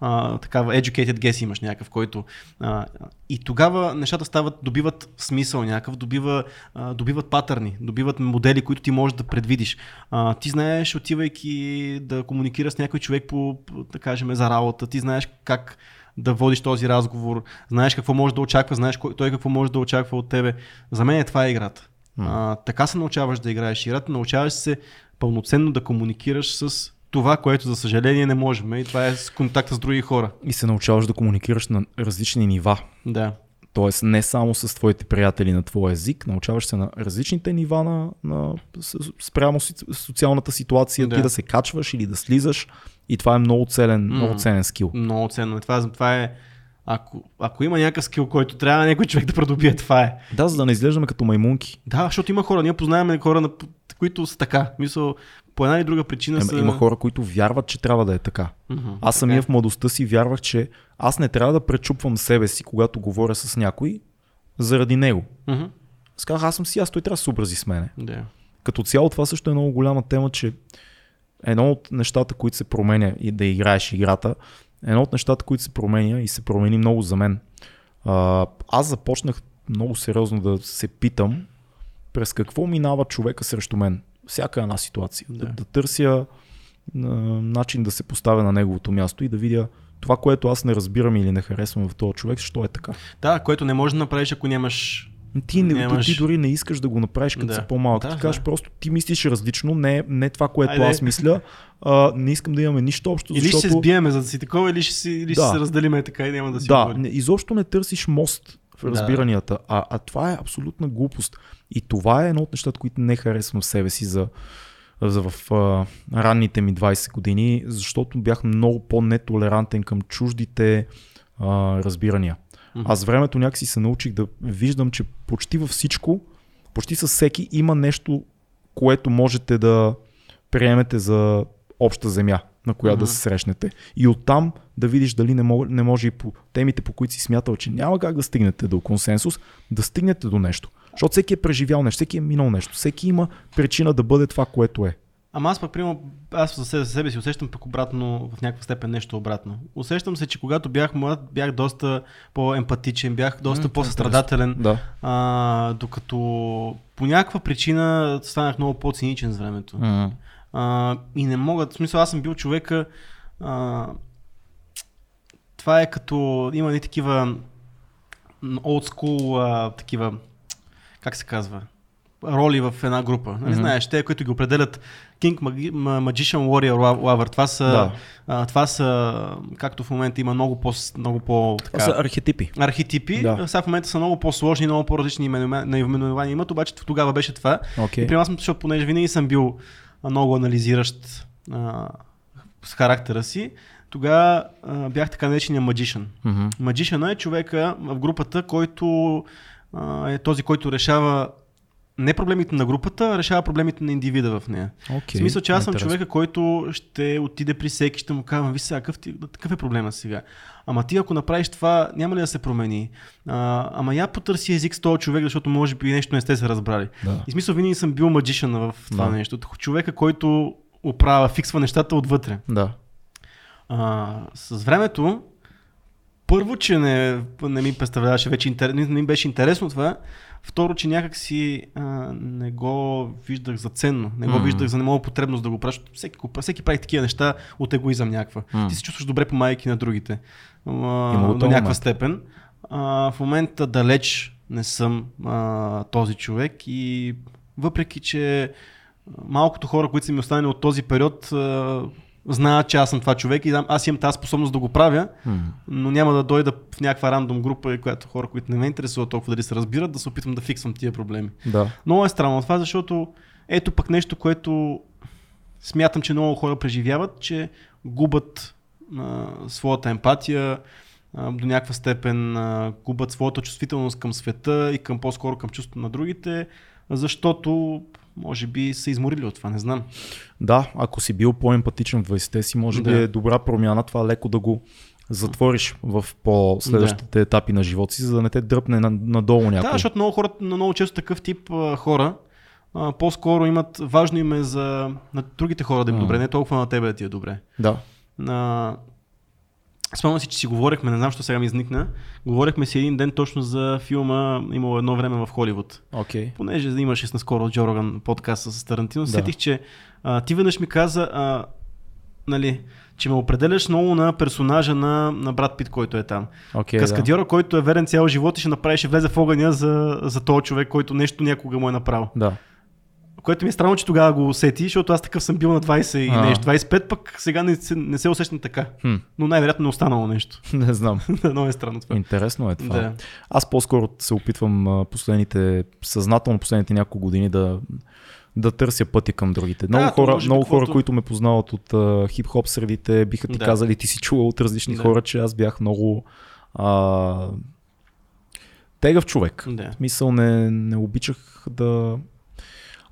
А, такава educated guess имаш някакъв, който... А, и тогава нещата стават, добиват смисъл някакъв, добива, а, добиват патърни, добиват модели, които ти можеш да предвидиш. А, ти знаеш, отивайки да комуникираш с някой човек по, да кажем, за работа, ти знаеш как да водиш този разговор, знаеш какво може да очаква, знаеш той какво може да очаква от тебе. За мен е това е играта. А, така се научаваш да играеш играта, научаваш се пълноценно да комуникираш с това, което за съжаление не можем. И това е с контакта с други хора. И се научаваш да комуникираш на различни нива. Да. Тоест не само с твоите приятели на твоя език, научаваш се на различните нива на, на спрямо социалната ситуация, Да. ти да се качваш или да слизаш. И това е много ценен, М. много ценен скил. Много ценно. Това, това е. Ако, ако има някакъв скил, който трябва някой човек да придобие, това е. Да, за да не изглеждаме като маймунки. Да, защото има хора, ние познаваме хора, на- които са така. Мисъл, по една или друга причина Ема, са... Има хора, които вярват, че трябва да е така. Мгм, Аз самия така в младостта си вярвах, че аз не трябва да пречупвам себе си, когато говоря с някой, заради него. е. Мгм, Аз казах, аз съм си, аз той трябва да се образи с мене. Да. Като цяло това също е много голяма тема, че едно от нещата, които се променя и да играеш играта, едно от нещата, които се променя и се промени много за мен. А, аз започнах много сериозно да се питам през какво минава човека срещу мен. Всяка една ситуация. Да, Да. да търся а, начин да се поставя на неговото място и да видя това, което аз не разбирам или не харесвам в този човек, защо е така. да, което не можеш да направиш, ако нямаш... Ти, Нямаш- ти дори не искаш да го направиш като Да. да. си по-малък. Да, ти да. кажеш просто, ти мислиш различно, не, не това, което Айде. аз мисля. А, не искам да имаме нищо общо, Или защото... ще се сбиеме, за да си такова, или ще, си, или Да. ще се разделиме така и няма да си Да, говорим. не, изобщо не търсиш мост в Да. разбиранията, а, а това е абсолютна глупост. И това е едно от нещата, които не харесвам в себе си за, за в а, ранните ми 20 години, защото бях много по-нетолерантен към чуждите а, разбирания. Аз с времето някакси се научих да виждам, че почти във всичко, почти със всеки има нещо, което можете да приемете за обща земя, на която да се срещнете. И оттам да видиш дали не може, не може и по темите, по които си смятал, че няма как да стигнете до консенсус, да стигнете до нещо. Защото всеки е преживял нещо, всеки е минал нещо, всеки има причина да бъде това, което е. Ама аз пък, примерно, аз за себе, за себе си усещам пък обратно, в някаква степен нещо обратно. Усещам се, че когато бях млад, бях доста по-емпатичен, бях доста М, по-състрадателен, Да. а, докато по някаква причина станах много по-циничен с времето. М. А, и не мога, в смисъл аз съм бил човека, а, това е като, има ни такива old school, а, такива, как се казва, роли в една група. Нали Мгм. знаеш, те, които ги определят King, Magi- Ma- Magician, Warrior, Lo- Lover, това са, Да. а, това са, както в момента има много по, много по Това са архетипи. архетипи, Да. сега в момента са много по-сложни, много по-различни наименования имат, обаче тогава беше това. Okay. И при нас, защото понеже винаги съм бил много анализиращ а, с характера си, тогава бях така наречения magician. Мгм. Magician е човека в групата, който а, е този, който решава не проблемите на групата, решава проблемите на индивида в нея. Okay. В смисъл, че аз съм Интересно. човека, който ще отиде при всеки, ще му казвам, виж сега, какъв, ти, какъв е проблема сега? Ама ти ако направиш това, няма ли да се промени? А, ама я потърси език с този човек, защото може би нещо не сте се разбрали. Да. И смисъл, винаги съм бил маджишън в това Да. нещо. Човека, който оправя, фиксва нещата отвътре. Да. А, с времето, първо, че не, не ми представляваше вече интерес, не ми беше интересно това. Второ, че някак си не го виждах за ценно. Не го Мгм. виждах за немалко потребност да го правя. Всеки, всеки прави такива неща от егоизъм някаква. М. Ти се чувстваш добре по майки на другите. А, до някаква момент. степен. А, в момента далеч не съм а, този човек и въпреки, че малкото хора, които са ми останали от този период, знаят, че аз съм това човек и знам- аз имам тази способност да го правя, но няма да дойда в някаква рандом група, която хора, които не ме интересуват толкова дали се разбират, да се опитвам да фиксвам тия проблеми. Да. Много е странно това, защото ето пък нещо, което смятам, че много хора преживяват, че губят а, своята емпатия, а, до някаква степен а, губят своята чувствителност към света и към по-скоро към чувството на другите, защото може би са изморили от това, не знам. Да, ако си бил по-емпатичен в 20-те си, може да. би е добра промяна това леко да го затвориш в по-следващите да. етапи на живота си, за да не те дръпне надолу някой. Да, защото много хора, много често такъв тип хора по-скоро имат, важно им е за на другите хора да им mm. добре, не толкова на тебе да ти е добре. Да. А, Спомням си, че си говорихме, не знам, що сега ми изникна. Говорихме си един ден точно за филма, имало едно време в Холивуд. Okay. Понеже имаше наскоро Джо Роган подкаст с Тарантино, да. сетих, че а, ти веднъж ми каза, а, нали, че ме определяш много на персонажа на, на брат Пит, който е там. Okay, Каскадьора, да. който е верен цял живот и ще направи, ще влезе в огъня за, за този човек, който нещо някога му е направил. Да. Което ми е странно, че тогава го усети, защото аз такъв съм бил на 20 и нещо. 25 пък сега не, се, не се усещам така. Хм. Но най-вероятно не останало нещо. Не знам. Много е странно това. Интересно е това. Да. Аз по-скоро се опитвам последните, съзнателно последните няколко години да, да търся пътя към другите. Много да, хора, много хора които ме познават от uh, хип-хоп средите, биха ти да. казали, ти си чувал от различни да. хора, че аз бях много а, тегъв човек. Да. В смисъл не, не обичах да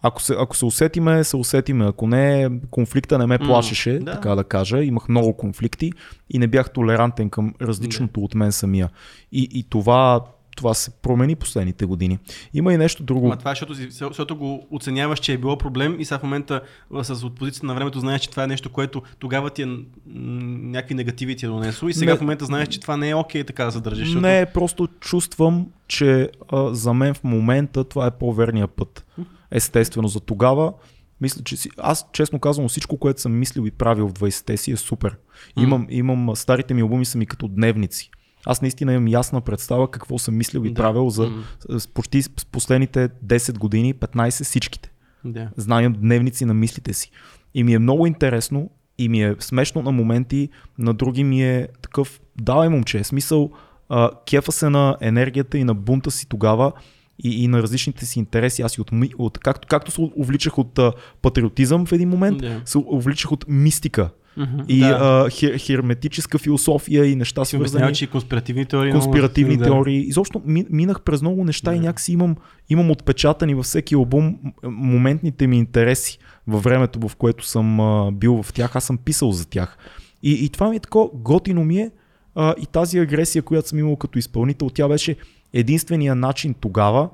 ако се, ако се усетиме, се усетиме. Ако не, конфликта не ме плашеше, mm, да. така да кажа. Имах много конфликти и не бях толерантен към различното yeah. от мен самия. И, и това, това се промени последните години. Има и нещо друго. Ма това е, защото, защото го оценяваш, че е било проблем и сега в момента с позицията на времето знаеш, че това е нещо, което тогава ти е някакви негативи ти е донесло и сега не, в момента знаеш, че това не е окей okay, така да задържиш. Защото... Не, просто чувствам, че а, за мен в момента това е по-верния път естествено за тогава. Мисля, че си, аз честно казвам, всичко, което съм мислил и правил в 20-те си е супер. Имам, mm. имам, старите ми албуми са ми като дневници. Аз наистина имам ясна представа какво съм мислил и да. правил за mm. почти с последните 10 години, 15 всичките. Да. Знаем дневници на мислите си. И ми е много интересно и ми е смешно на моменти, на други ми е такъв, давай момче, смисъл, а, кефа се на енергията и на бунта си тогава и, и на различните си интереси. Аз и от, от както, както се увличах от а, патриотизъм в един момент, yeah. се увличах от мистика. Mm-hmm, и да. а, хер, херметическа философия и неща свързани. че конспиративни теории. Конспиративни много, теории. Да. Изобщо минах през много неща да. и някакси имам, имам отпечатани във всеки албум моментните ми интереси във времето, в което съм а, бил в тях. Аз съм писал за тях. И, и това ми е тако готино ми е а, и тази агресия, която съм имал като изпълнител, тя беше единствения начин тогава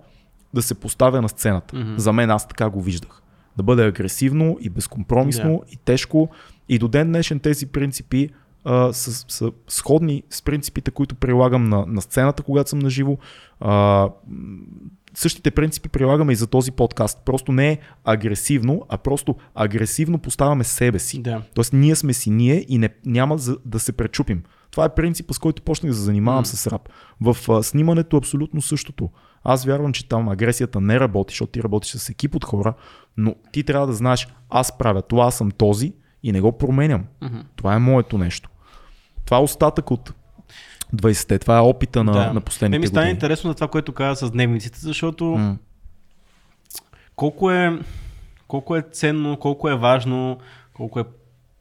да се поставя на сцената. Mm-hmm. За мен аз така го виждах. Да бъде агресивно и безкомпромисно yeah. и тежко. И до ден днешен тези принципи а, са, са сходни с принципите, които прилагам на, на сцената, когато съм наживо. А, същите принципи прилагаме и за този подкаст. Просто не е агресивно, а просто агресивно поставяме себе си. Да. Тоест ние сме си ние и не, няма за, да се пречупим. Това е принципът, с който почнах да се занимавам mm. с рап. В а, снимането е абсолютно същото. Аз вярвам, че там агресията не работи, защото ти работиш с екип от хора, но ти трябва да знаеш, аз правя това, аз съм този и не го променям. Mm-hmm. Това е моето нещо. Това е остатък от 20-те. Това е опита на, да. на последните Ме ми стане интересно на това, което каза с дневниците, защото mm. колко е колко е ценно, колко е важно, колко е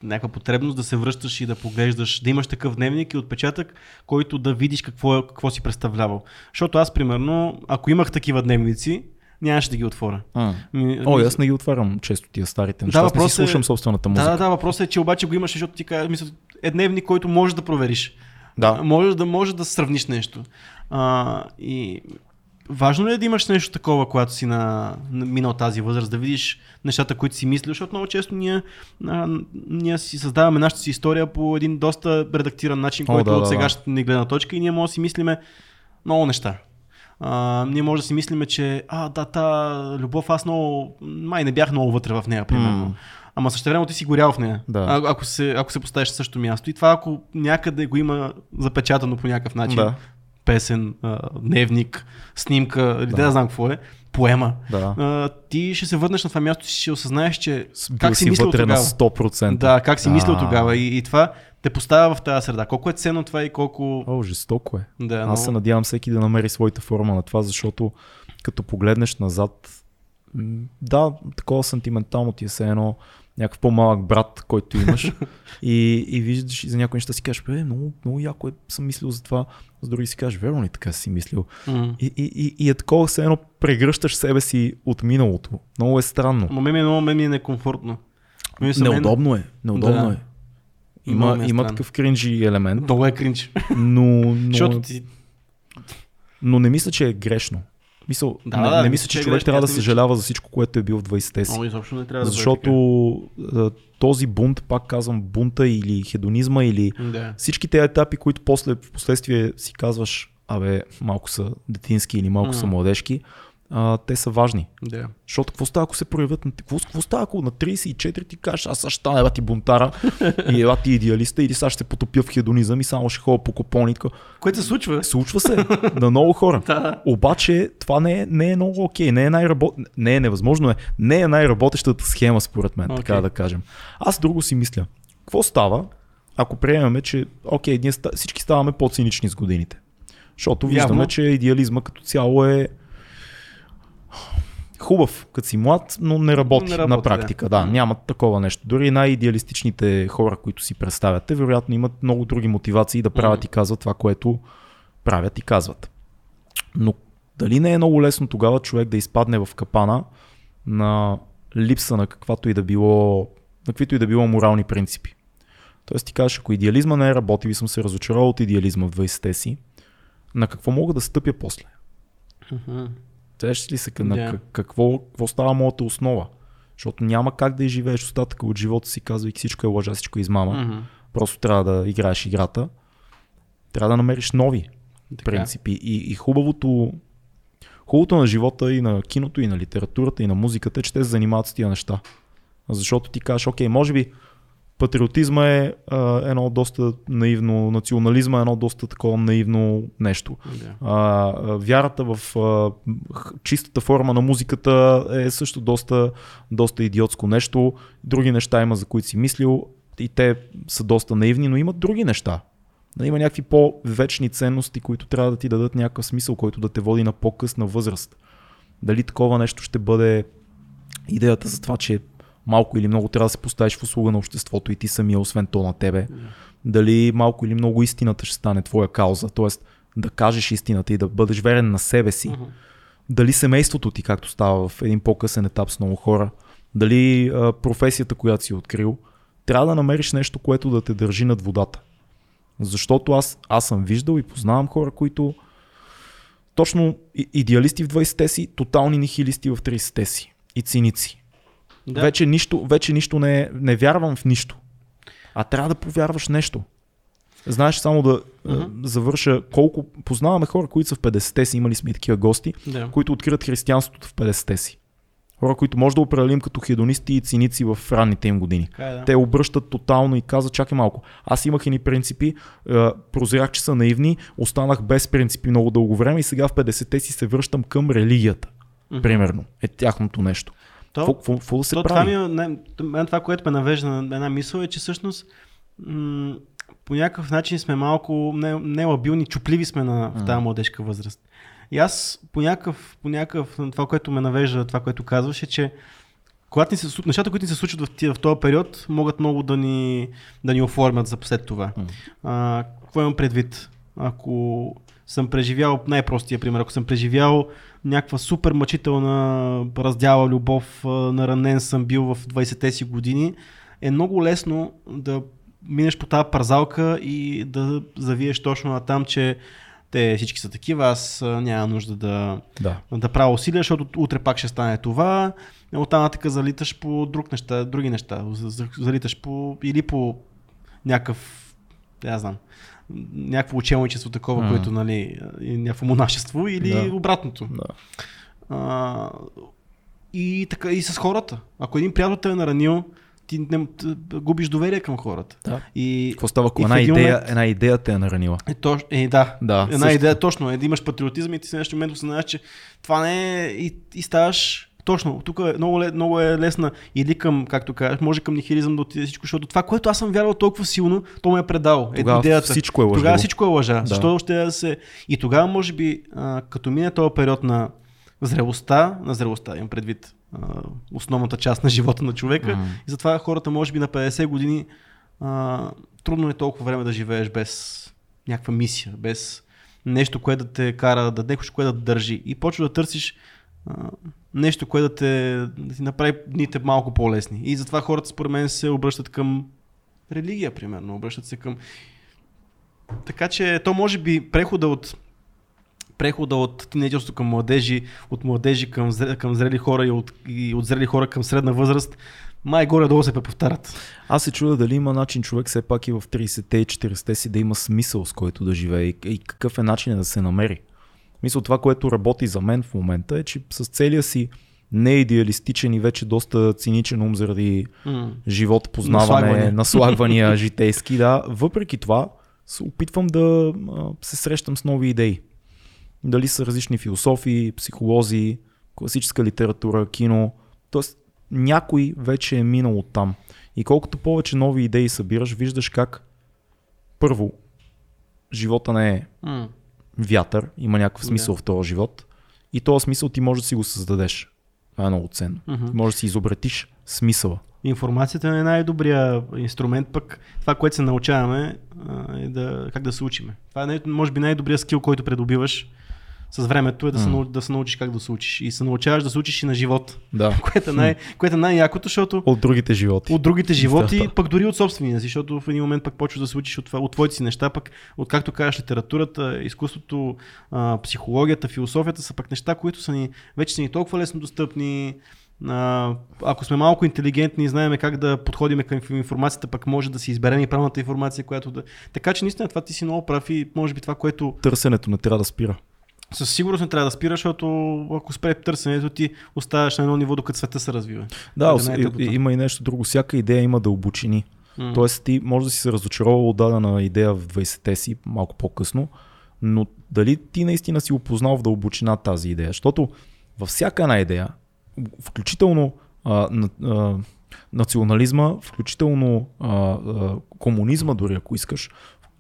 някаква потребност да се връщаш и да поглеждаш, да имаш такъв дневник и отпечатък, който да видиш какво, е, какво си представлявал. Защото аз, примерно, ако имах такива дневници, нямаше да ги отворя. А. Ми, О, аз не ги отварям често тия старите неща. Да, аз не си слушам е... собствената музика. Да, да, въпросът е, че обаче го имаш, защото ти кажа, мисля, е дневник, който можеш да провериш. Да. Можеш да, може да сравниш нещо. А, и Важно ли е да имаш нещо такова, когато си на, на минал тази възраст, да видиш нещата, които си мислиш, защото много често ние, а, ние си създаваме нашата си история по един доста редактиран начин, О, който да, от сегашната ни гледна точка и ние може да си мислиме много неща. А, ние може да си мислиме, че а, да, та любов, аз много, май не бях много вътре в нея, примерно. Mm. Ама също време ти си горял в нея, да. а, ако, се, ако се поставиш на същото място. И това, ако някъде го има запечатано по някакъв начин, да песен, дневник, снимка, или да. да знам какво е, поема, да. а, ти ще се върнеш на това място и ще осъзнаеш, че Бил как си, си мислил тогава. на 100%. Да, как си мислил тогава и, и това те поставя в тази среда. Колко е ценно това и колко... О, жестоко е. Да, Аз но... се надявам всеки да намери своята форма на това, защото като погледнеш назад, да, такова сантиментално ти е все едно някакъв по-малък брат, който имаш и, и виждаш и за някои неща си кажеш, бе, много, много яко е, съм мислил за това, за други си кажеш, верно ли така си мислил? М. И, и, и, и е такова, все едно прегръщаш себе си от миналото. Много е странно. Ма мен ми е много ми е некомфортно. Са мен- Неудобно е, неудобно Да. е. Има, ми е има такъв кринжи елемент, Много е кринч. но, но, Защото ти... но не мисля, че е грешно. Мисъл, Да, не, да, не мисля, че е човек трябва да съжалява за всичко, което е бил в 20-те си. Много изобщо не трябва да Защото а, този бунт, пак казвам, бунта или хедонизма или. Да. всички тези етапи, които после в последствие си казваш, абе, малко са детински или малко са М. младежки, а, те са важни. Да. Защото какво става, ако се проявят на... Какво, какво става, ако на 34 ти кажеш, аз ще стана ева ти бунтара и ева ти идеалиста или сега ще се потопя в хедонизъм и само ще ходя по купони. Което се случва. Случва се на много хора. Да. Обаче това не е, не е много окей, не е най-работ... не е невъзможно е, не е най-работещата схема според мен, okay. така да кажем. Аз друго си мисля. Какво става, ако приемаме, че окей, ние ста... всички ставаме по-цинични с годините? Защото виждаме, Явно. че идеализма като цяло е хубав, като си млад, но не работи, Не работи, на практика. Да, да. няма такова нещо. Дори най-идеалистичните хора, които си представяте, вероятно имат много други мотивации да правят Мгм. и казват това, което правят и казват. Но дали не е много лесно тогава човек да изпадне в капана на липса на каквато и да било, на каквито и да било морални принципи. Тоест ти кажеш, ако идеализма не е работил и съм се разочаровал от идеализма в 20-те си, на какво мога да стъпя после? Мгм. Сещаш ли се на какво, какво става моята основа? Защото няма как да изживееш остатъка от живота си, казвайки всичко е лъжа, всичко е измама. Мгм. Просто трябва да играеш играта. Трябва да намериш нови Така. принципи. И, и хубавото, хубавото на живота и на киното, и на литературата, и на музиката е, че те се занимават с тия неща. Защото ти кажеш, окей, може би патриотизма е а, едно доста наивно, национализма е едно доста такова наивно нещо. А, вярата в а, чистата форма на музиката е също доста, доста идиотско нещо. Други неща има, за които си мислил и те са доста наивни, но имат други неща. Има някакви по-вечни ценности, които трябва да ти дадат някакъв смисъл, който да те води на по-късна възраст. Дали такова нещо ще бъде идеята за това, че малко или много трябва да се поставиш в услуга на обществото и ти самия, освен то на тебе. Дали малко или много истината ще стане твоя кауза, т.е. да кажеш истината и да бъдеш верен на себе си. Дали семейството ти, както става в един по-късен етап с много хора, дали а, професията, която си открил, трябва да намериш нещо, което да те държи над водата. Защото аз, аз съм виждал и познавам хора, които точно идеалисти в 20-те си, тотални нихилисти в 30-те си и циници. Да. Вече нищо, вече нищо не, не вярвам в нищо. А трябва да повярваш нещо. Знаеш, само да uh-huh. завърша колко... Познаваме хора, които са в 50-те си, имали сме такива гости, Да. които откриват християнството в 50-те си. Хора, които може да определим като хедонисти и циници в ранните им години. Така е, да. Те обръщат тотално и казват, чакай малко. Аз имах едни принципи, е, прозрях, че са наивни, останах без принципи много дълго време и сега в 50-те си се връщам към религията. Мгм. Примерно. Е тяхното нещо. То- Какво, какво, се То, това, прави? ми, е- не, мен това, което ме навежда на една мисъл е, че всъщност м- по някакъв начин сме малко не, нелабилни, чупливи сме на, в тази младежка възраст. И аз по някакъв, по някакъв, това, което ме навежда, това, което казваш е, че когато ни се, нещата, които ни се случват в, тия- в този период, могат много да ни, да ни оформят за след това. М. А, какво имам предвид? Ако съм преживял, най-простия пример, ако съм преживял някаква супер мъчителна раздяла любов, наранен съм бил в 20-те си години, е много лесно да минеш по тази парзалка и да завиеш точно на там, че те всички са такива, аз няма нужда да, Да. да правя усилия, защото утре пак ще стане това. Оттам нататък залиташ по друг неща, други неща. За- за- Залиташ по, или по някакъв, я знам, някакво ученичество такова, М. което, нали, е някакво монашество или Да. обратното. да. А, и така и с хората. Ако един приятел те е наранил, ти не, губиш доверие към хората. Да. И, Какво става, ако една идея, момент- една идея те е наранила? е, то, е, да. Да, Една също. идея точно е да имаш патриотизъм и ти в следващия момент осъзнаеш, че това не е и, и ставаш точно. Тук е много, много е лесна или към, както кажеш, може към нихилизъм да отиде всичко, защото това, което аз съм вярвал толкова силно, то ме е предало. Тогава идеята. всичко е лъжливо. Тогава всичко е лъжа. Да. Защо ще да се... И тогава, може би, а, като мине този период на зрелостта, на зрелостта имам предвид, основната част на живота на човека. Мгм. И затова хората, може би на 50 години, а, трудно е толкова време да живееш без някаква мисия, без нещо, което да те кара, да нещо, което да държи. И почва да търсиш а, нещо, което да, те, да ти направи дните малко по-лесни. И затова хората, според мен, се обръщат към религия, примерно. Обръщат се към... Така че то може би прехода от прехода от тинейджерство към младежи, от младежи към, зре, към зрели хора и от, и от зрели хора към средна възраст, май горе-долу се преповтарят. Аз се чудя дали има начин човек все пак и в 30-те и 40-те си да има смисъл с който да живее и, и какъв е начин да се намери. Мисля, това, което работи за мен в момента е, че с целия си неидеалистичен и вече доста циничен ум заради живот, познаване, Наслагвания. наслагвания, житейски, да. Въпреки това, се опитвам да се срещам с нови идеи. Дали са различни философии, психолози, класическа литература, кино. Тоест, някой вече е минал от там. И колкото повече нови идеи събираш, виждаш как първо, живота не е М. вятър, има някакъв смисъл в този живот. И този смисъл ти може да си го създадеш. Това е много ценно. Ти може да си изобретиш смисъла. Информацията е най-добрия инструмент, пък това, което се научаваме е да, как да се учиме. Това е може би най-добрият скил, който придобиваш с времето е да, се, нау- да се научиш как да се учиш. И се научаваш да се учиш и на живот, Да. което е, най- което е най-якото, защото От другите животи. от другите животи, Да. пък дори от собствения си, защото в един момент пък почваш да се учиш от, това, от твоите си неща, пък от както кажеш литературата, изкуството, а, психологията, философията са пък неща, които са ни, вече са ни толкова лесно достъпни. А, ако сме малко интелигентни и знаем как да подходим към информацията, пък може да си изберем и правилната информация, която да... Така че наистина това ти си много прав и може би това, което Търсенето не трябва да спира. Със сигурност не трябва да спираш, защото ако спре търсенето ти, оставаш на едно ниво, докато света се развива. Да, е и- има и нещо друго. Всяка идея има дълбочини. М. Тоест ти може да си се разочаровал от дадена идея в 20-те си, малко по-късно, но дали ти наистина си опознал в дълбочина тази идея? Защото във всяка една идея, включително а, на, а, национализма, включително а, а, комунизма дори ако искаш,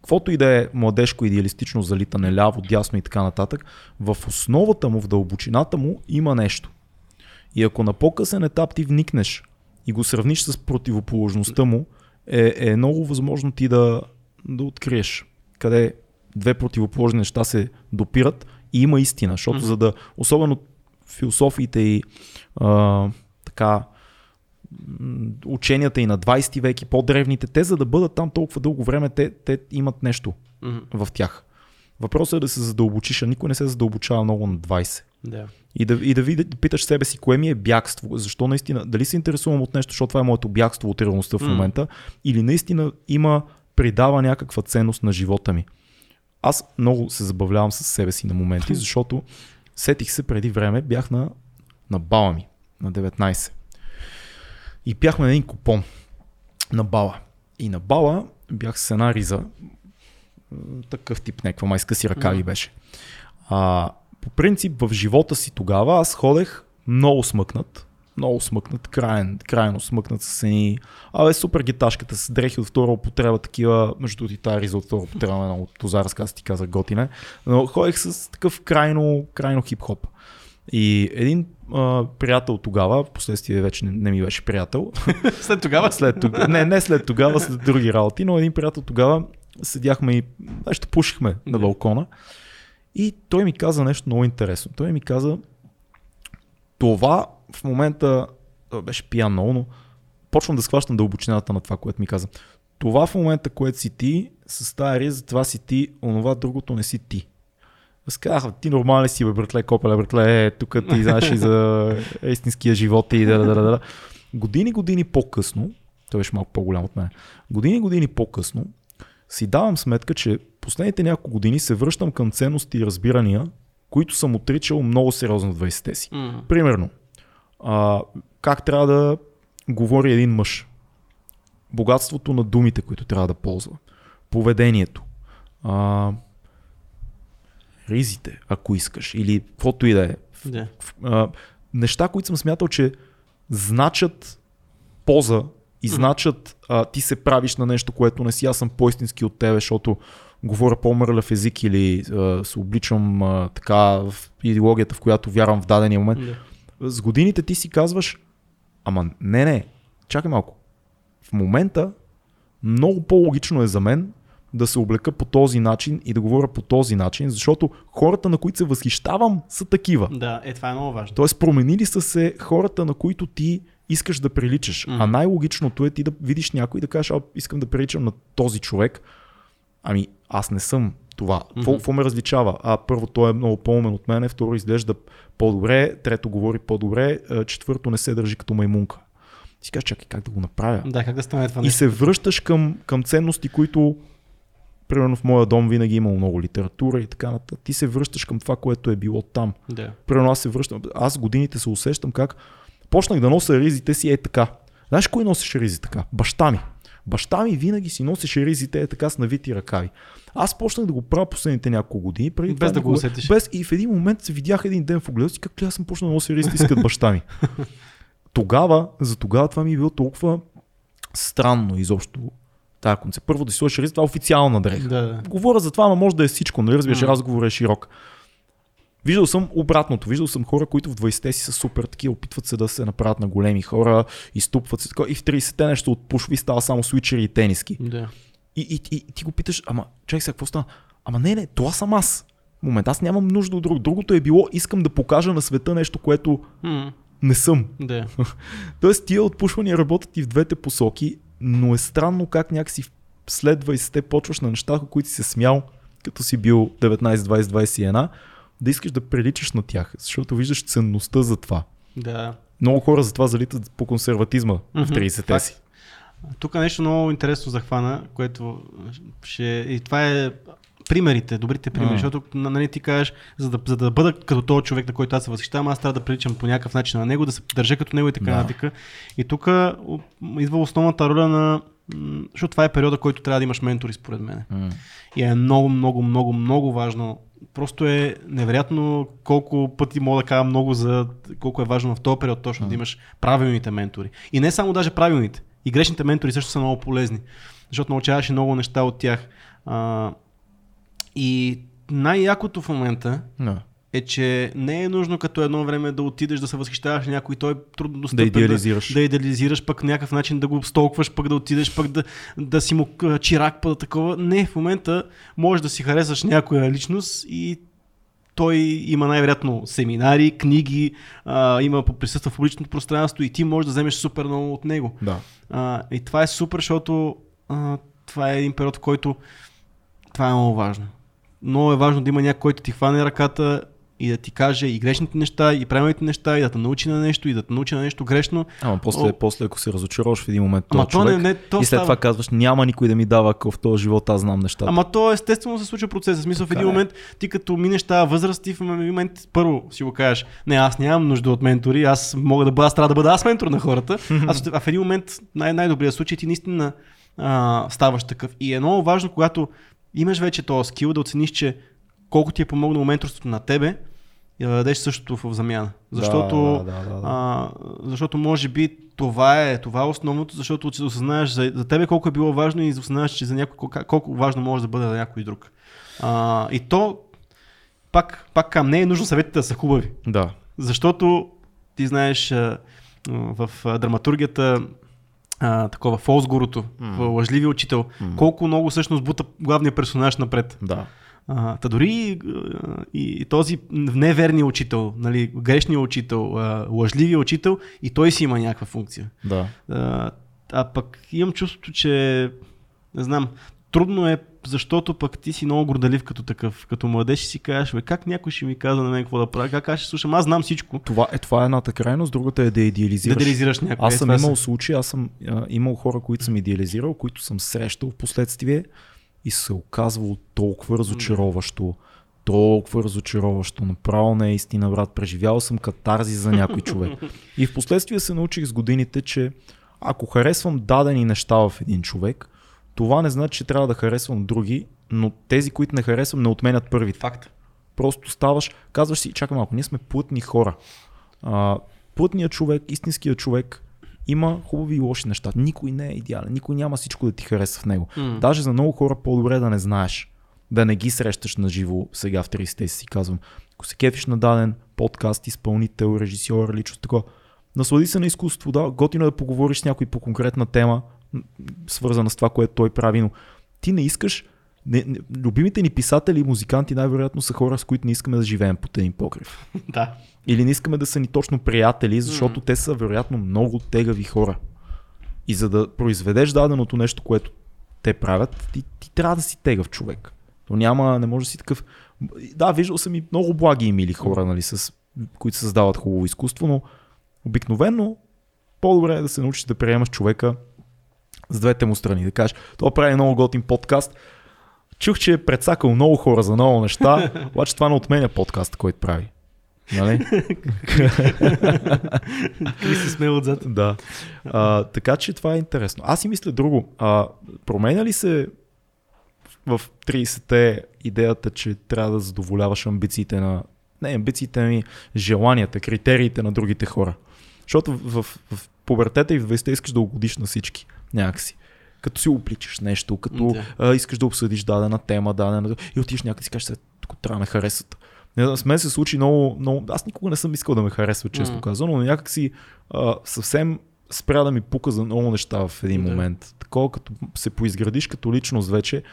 каквото и да е младежко идеалистично залитане ляво, дясно и така нататък, в основата му, в дълбочината му има нещо. И ако на по-късен етап ти вникнеш и го сравниш с противоположността му, е, е много възможно ти да, да откриеш къде две противоположни неща се допират и има истина, защото за да, особено философиите и а, така ученията и на 20 век и по-древните, те за да бъдат там толкова дълго време, те, те имат нещо Мгм. в тях. Въпросът е да се задълбочиш, а никой не се задълбочава много на 20. Да. И да, и да, види, да питаш себе си, кое ми е бягство, защо наистина, дали се интересувам от нещо, защото това е моето бягство от реалността в момента, или наистина има, придава някаква ценност на живота ми. Аз много се забавлявам с себе си на моменти, защото сетих се преди време, бях на, на бала ми, на 19. И бяхме на един купон на бала. И на бала бях с една риза, такъв тип, някаква майска си ръка Мгм. беше. А, по принцип в живота си тогава аз ходех много смъкнат. Много смъкнат, крайен, крайно смъкнат с едни... Абе, супер гиташката с дрехи от втора употреба, такива, между другото и тази риза от втора употреба, от Тозарска, аз ти казах готине. Но ходех с такъв крайно, крайно хип-хоп. И един а, приятел тогава, последствие вече не, не ми беше приятел, След тогава след тогава, не, не след тогава, след други работи, но един приятел тогава седяхме и нещо пушихме на балкона и той ми каза нещо много интересно. Той ми каза, това в момента, беше пиян много, но почвам да схващам дълбочината на това, което ми каза. Това в момента, което си ти, с тази риза, това си ти, онова другото не си ти. Аз казах, ти нормален си, бе, братле, копеле, братле, е, тук ти знаеш и за истинския живот и да, да, да, да. Години, години по-късно, той беше малко по-голям от мен, години, години по-късно, си давам сметка, че последните няколко години се връщам към ценности и разбирания, които съм отричал много сериозно в 20-те си. М. Примерно, а, как трябва да говори един мъж, богатството на думите, които трябва да ползва, поведението, а, ризите, ако искаш, или каквото и да е. А, неща, които съм смятал, че значат полза и значат а, ти се правиш на нещо, което не си, аз съм по-истински от тебе, защото говоря по-мърлев език или а, се обличам а, така в идеологията, в която вярвам в дадения момент. Да. С годините ти си казваш, ама не, не, чакай малко. В момента много по-логично е за мен да се облека по този начин и да говоря по този начин, защото хората, на които се възхищавам, са такива. Да, е, това е много важно. Тоест, променили са се хората, на които ти искаш да приличаш. Мгм. А най-логичното е ти да видиш някой и да кажеш, а, искам да приличам на този човек. Ами, аз не съм това. Какво какво ме различава? А, първо, той е много по-умен от мене, второ, изглежда по-добре, трето, говори по-добре, четвърто, не се държи като маймунка. Ти си кажеш, чакай, как да го направя? Да, как да стане това И нещо? се връщаш към, към ценности, които примерно в моя дом винаги е имало много литература и така нататък. Ти се връщаш към това, което е било там. Да. Примерно аз се връщам, аз годините се усещам как почнах да нося ризите си е така. Знаеш кой носеше ризи така? Баща ми. Баща ми винаги си носеше ризите е така с навити ръкави. Аз почнах да го правя последните няколко години. Преди Без да го усетиш. Без и в един момент се видях един ден в огледа си, как аз съм почнал да нося ризите си като баща ми. Тогава, за тогава това ми е било толкова странно изобщо тази концепция. Първо да си сложиш риз, това е официална дреха. Да, да. Говоря за това, ама може да е всичко, нали разбираш, М. разговорът е широк. Виждал съм обратното. Виждал съм хора, които в 20-те си са супер такива, опитват се да се направят на големи хора, изтупват се такова, и в 30-те нещо отпушва и става само свичери и тениски. Да. И, и, и, и ти го питаш, ама чакай сега, какво стана? Ама не, не, това съм аз. В момента аз нямам нужда от друго. Другото е било, искам да покажа на света нещо, което М, не съм. Да. Тоест тия отпушвания работят и в двете посоки, но е странно как някакси след 20-те почваш на неща, които си се смял, като си бил 19, 20, 21, да искаш да приличаш на тях, защото виждаш ценността за това. Да. Много хора затова залитат по консерватизма в Мгм, 30-те факт. си. Тук нещо много интересно захвана, което ще... И това е примерите, добрите примери, М. защото на- нали, ти кажеш, за да, за да бъда като този човек, на който аз се възхищавам, аз трябва да приличам по някакъв начин на него, да се държа като него и така нататък. И тук идва основната роля на... Защото това е периода, който трябва да имаш ментори, според мен. М. И е много, много, много, много важно. Просто е невероятно колко пъти мога да кажа много за колко е важно в този период точно да имаш правилните ментори. И не само даже правилните. И грешните ментори също са много полезни. Защото научаваш и много неща от тях. А, и най-якото в момента Да. е, че не е нужно като едно време да отидеш да се възхищаваш някой, той е трудно достъпен. идеализираш. Да, да идеализираш, пък някакъв начин да го столкваш, пък да отидеш, пък да, да си му чирак, пък да такова. Не, в момента можеш да си харесаш някоя личност и той има най-вероятно семинари, книги, а, има присъства в публичното пространство и ти можеш да вземеш супер много от него. да. А, и това е супер, защото а, това е един период, в който това е много важно. Много е важно да има някой, който ти хване ръката и да ти каже и грешните неща, и правилните неща, и да те научи на нещо, и да те научи на нещо грешно. Ама после, О. после ако се разочароваш в един момент Ама то не, човек, не, то и след става. това казваш, няма никой да ми дава ако в този живот, аз знам нещата. Ама то естествено се случва процеса. В смисъл в Така един е. момент, ти като минеш тази възраст, ти в момент първо си го кажеш, не, аз нямам нужда от ментори, аз мога да бъда, аз трябва да бъда аз ментор на хората. Аз а в един момент, най- най-добрият случай, ти наистина а, ставаш такъв. И е много важно, когато имаш вече този скил, да оцениш, че колко ти е помогнало менторството на тебе, и да дадеш същото в замяна. Защото, да, да, да, да. А, защото може би това е, това е основното, защото осъзнаеш за, за тебе колко е било важно и осъзнаеш, че за някой, колко, важно може да бъде за някой друг. А, и то, пак, пак към не е нужно съветите да са хубави. да. Защото ти знаеш в драматургията а, такова Фолсгорото, в Лъжливи учител, колко много всъщност бута главния персонаж напред. Да. А, та дори и, и, и този неверния учител, нали, грешния учител, лъжливия учител, и той си има някаква функция. Да. А, а пък имам чувството, че не знам, трудно е, защото пък ти си много горделив като такъв. Като младеж си кажеш, бе, как някой ще ми каза на мен какво да правя, как аз ще слушам, аз знам всичко. Това е, това е едната крайност, другата е да идеализираш. Да идеализираш някой. Аз Е, съм имал случаи, аз съм а, имал хора, които съм идеализирал, които съм срещал в последствие и се оказвало толкова разочароващо, толкова разочароващо. Направо не е истина, брат. Преживял съм катарзи за някой човек. И в последствие се научих с годините, че ако харесвам дадени неща в един човек, това не значи, че трябва да харесвам други, но тези, които не харесвам, не отменят първите. Факт. Просто ставаш, казваш си, чакай малко, ние сме плътни хора. А, плътният човек, истинският човек има хубави и лоши неща. Никой не е идеален, никой няма всичко да ти хареса в него. М. Даже за много хора по-добре да не знаеш. да не ги срещаш на живо сега в 30-те си казвам. Ако се кефиш на даден подкаст, изпълнител, режисьор, личност, такова, наслади се на изкуство, да, готино е да поговориш с някой по конкретна тема, свързана с това, което той прави, но ти не искаш не, не, любимите ни писатели и музиканти най-вероятно са хора, с които не искаме да живеем под един покрив. Да. Или не искаме да са ни точно приятели, защото те са вероятно много тегави хора. И за да произведеш даденото нещо, което те правят, ти, ти трябва да си тегав човек. Но няма, не може да си такъв. Да, виждал съм и много благи и мили хора, нали, с, които създават хубаво изкуство, но обикновено по-добре е да се научиш да приемаш човека с двете му страни. Да кажеш, това прави много готин подкаст. Чух, че е предсакал много хора за много неща, обаче това не отменя подкаста, който прави. Нали? Кри се смее отзад. Да. А, така че това е интересно. Аз си мисля друго. А, променя ли се в 30-те идеята, че трябва да задоволяваш амбициите на... Не амбициите ми, желанията, критериите на другите хора. Защото в, в, в пубертета и в 20-те искаш да угодиш на всички. Някакси. Като си обличаш нещо, като Да. а, искаш да обсъдиш дадена тема, дадена... И отиш някъде и си кажеш, «Сега, тук трябва да ме харесат. Не, с мен се случи много, много... Аз никога не съм искал да ме харесва, често М. казано, но някакси а, съвсем спря да ми пука за много неща в един Да. момент. Такова като се поизградиш като личност вече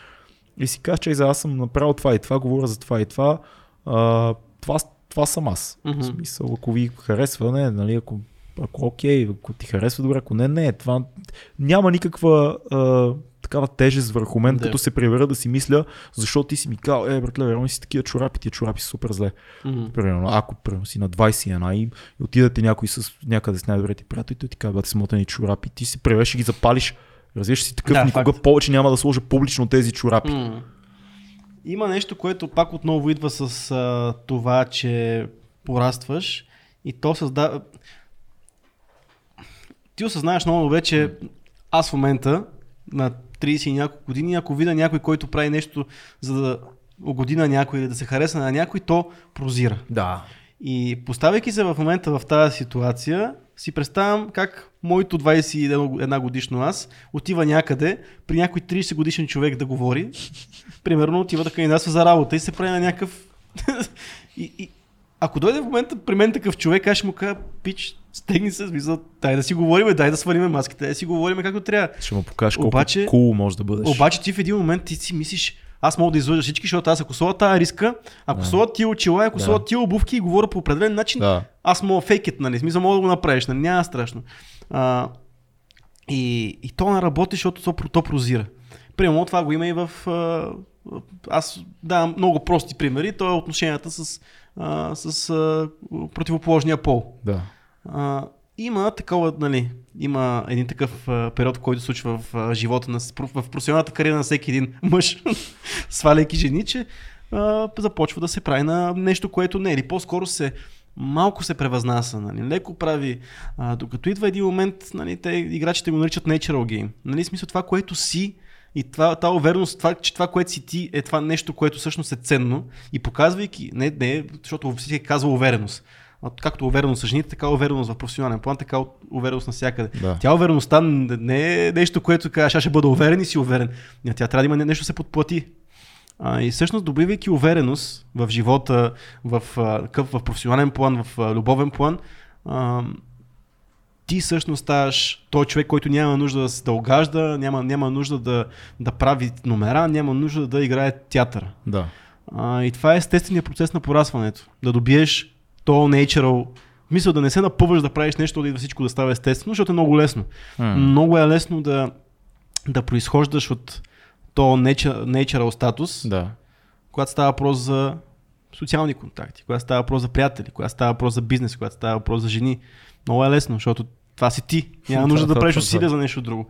и си кажеш, че аз съм направил това и това, говоря за това и това, а, това, това съм аз. Мгм. В смисъл, ако ви харесва, не, нали, ако, ако окей, ако ти харесва добре, ако не, не, това няма никаква а, такава тежест върху мен, Да. като се превера да си мисля, защото ти си ми казал, е, братле, верно си такива чорапи, тия чорапи са супер зле. Мгм. Примерно, ако примерно, си на 21 и, и отидете някой с някъде с най-добрите приятели, той ти казва, бате, смотани чорапи, ти си превеш и ги запалиш. Развиш си такъв, Да, никога факт. повече няма да сложа публично тези чорапи. М. Има нещо, което пак отново идва с а, това, че порастваш и то създава... Ти осъзнаеш много добре, че аз в момента на 30 и няколко години, ако видя някой, който прави нещо за да угоди на някой или да се хареса на някой, то прозира. Да. И поставяйки се в момента в тази ситуация, си представям как моето 21 годишно аз отива някъде при някой 30 годишен човек да говори. Примерно отива да кандидатства за работа и се прави на някакъв... и, и, ако дойде в момента при мен такъв човек, аз ще му кажа, пич, стегни се, смисъл, дай да си говорим, дай да свалиме маските, дай да си говорим както трябва. Ще му покажеш колко Обаче- Обаче... cool може да бъдеш. Обаче ти в един момент ти си мислиш, аз мога да излъжа всички, защото аз ако сложа тази риска, ако Да. сложа тия очила, ако Да. сложа тия обувки и говоря по определен начин, Да. аз мога фейк it, нали? Смисъл мога да го направиш, нали? Няма страшно. А, и, и то не работи, защото то, то прозира. Примерно това го има и в... А, аз давам много прости примери. То е отношенията с, а, с а, противоположния пол. Да. А, има такова, нали, има един такъв а, период, който се случва в а, живота на, в професионалната кариера на всеки един мъж, сваляйки жени, че а, започва да се прави на нещо, което не е. Или по-скоро се малко се превъзнася, нали, леко прави, а, докато идва един момент, нали, те играчите го наричат natural game. Нали, смисъл това, което си и това, тази увереност, това, че това, което си ти, е това нещо, което всъщност е ценно и показвайки, не, не, защото всеки казва увереност. А Както увереност с жените, така увереност в професионален план, така увереност навсякъде. Да. Тя увереността не е нещо, което кажеш, аз ще бъда уверен и си уверен. Не, Тя трябва да има не- нещо да се подплати. А, и всъщност, добивайки увереност в живота, в, къв, в професионален план, в любовен план, ти всъщност ставаш той човек, който няма нужда да се да огажда, няма, няма нужда да, да прави номера, няма нужда да играе театър. Да. А, и това е естественият процес на порастването. Да добиеш то natural, мисъл да не се напъваш да правиш нещо, да идва всичко да става естествено, защото е много лесно. М. Много е лесно да, да произхождаш от то nature, natural статус, Да. когато става въпрос за социални контакти, когато става въпрос за приятели, когато става въпрос за бизнес, когато става въпрос за жени. Много е лесно, защото това си ти. Няма нужда да правиш усилия за нещо друго.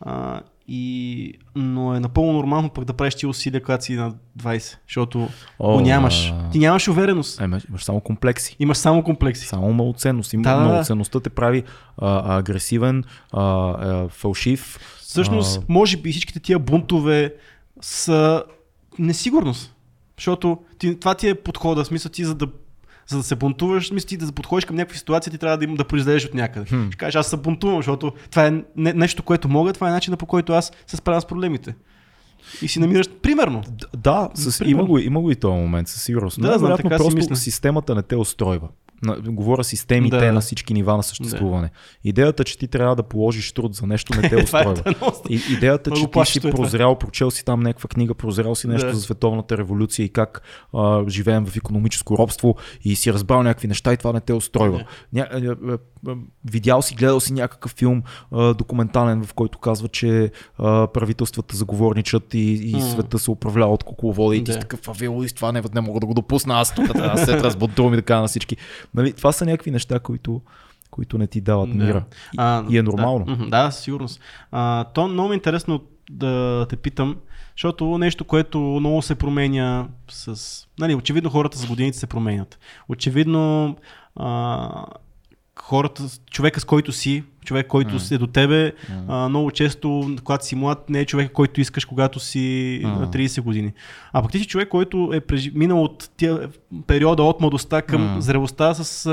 А, и, но е напълно нормално пък да правиш ти усилия, когато си на 20, защото О, го нямаш. Ти нямаш увереност. Е, имаш, само комплекси. Имаш само комплекси. Само малоценност. Има, Да, малоценността те прави а, агресивен, а, а, фалшив. Всъщност, А. може би всичките тия бунтове са несигурност. Защото ти, това ти е подхода, смисъл ти за да, за да се бунтуваш, ти да подходиш към някаква ситуация, ти трябва да, им, да произлезеш от някъде. Хм. Ще кажеш, аз се бунтувам, защото това е не, нещо, което мога, това е начинът по който аз се справям с проблемите. и си намираш, примерно. Да, с, Примерно. има, го, има го и този момент, със сигурност. Да, Да, знам, така си просто мисля. системата не те устройва. На, говоря системите Да. на всички нива на съществуване. Идеята, че ти трябва да положиш труд за нещо, не те е устройва. И, идеята, че ти си е прозрял, прочел си там някаква книга, прозрял си нещо Да. за световната революция и как а, живеем в економическо робство и си разбрал някакви неща и това не те устройва. Ня, а, а, а, видял си, гледал си някакъв филм а, документален, в който казва, че а, правителствата заговорничат и, и света се управлява от кукловода и ти си такъв авилист, това не, не мога да го допусна, аз тук трябва да се разбудрувам и да кажа на всички. Нали, това са някакви неща, които, които не ти дават Да. мира. И, А, и е нормално. Да, да сигурност. А, то много е интересно да те питам, защото нещо, което много се променя с... Нали, очевидно хората с годините се променят. Очевидно а, хората, човека с който си, човек, който М. е до тебе, М. а, много често, когато си млад, не е човек, който искаш, когато си на 30 години. А пък ти си човек, който е прежи... минал от тия периода от младостта към М. зрелостта с,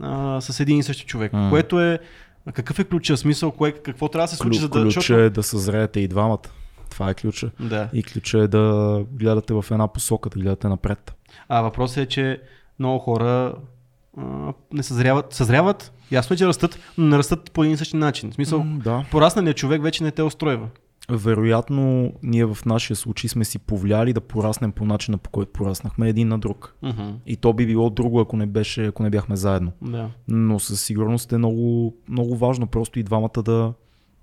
а, с един и същи човек, М. което е Какъв е ключа? Смисъл, кое, какво трябва да се случи, Клю, за да... ключа защото- е да съзреете и двамата. Това е ключа. Да. И ключа е да гледате в една посока, да гледате напред. А въпросът е, че много хора не съзряват. Съзряват, ясно е, че растат, но не растат по един и същи начин. В смисъл, М, да. порасналият човек вече не те устройва. Вероятно, ние в нашия случай сме си повлияли да пораснем по начина, по който пораснахме един на друг. Мгм. И то би било друго, ако не, беше, ако не бяхме заедно. Да. Но със сигурност е много, много важно просто и двамата да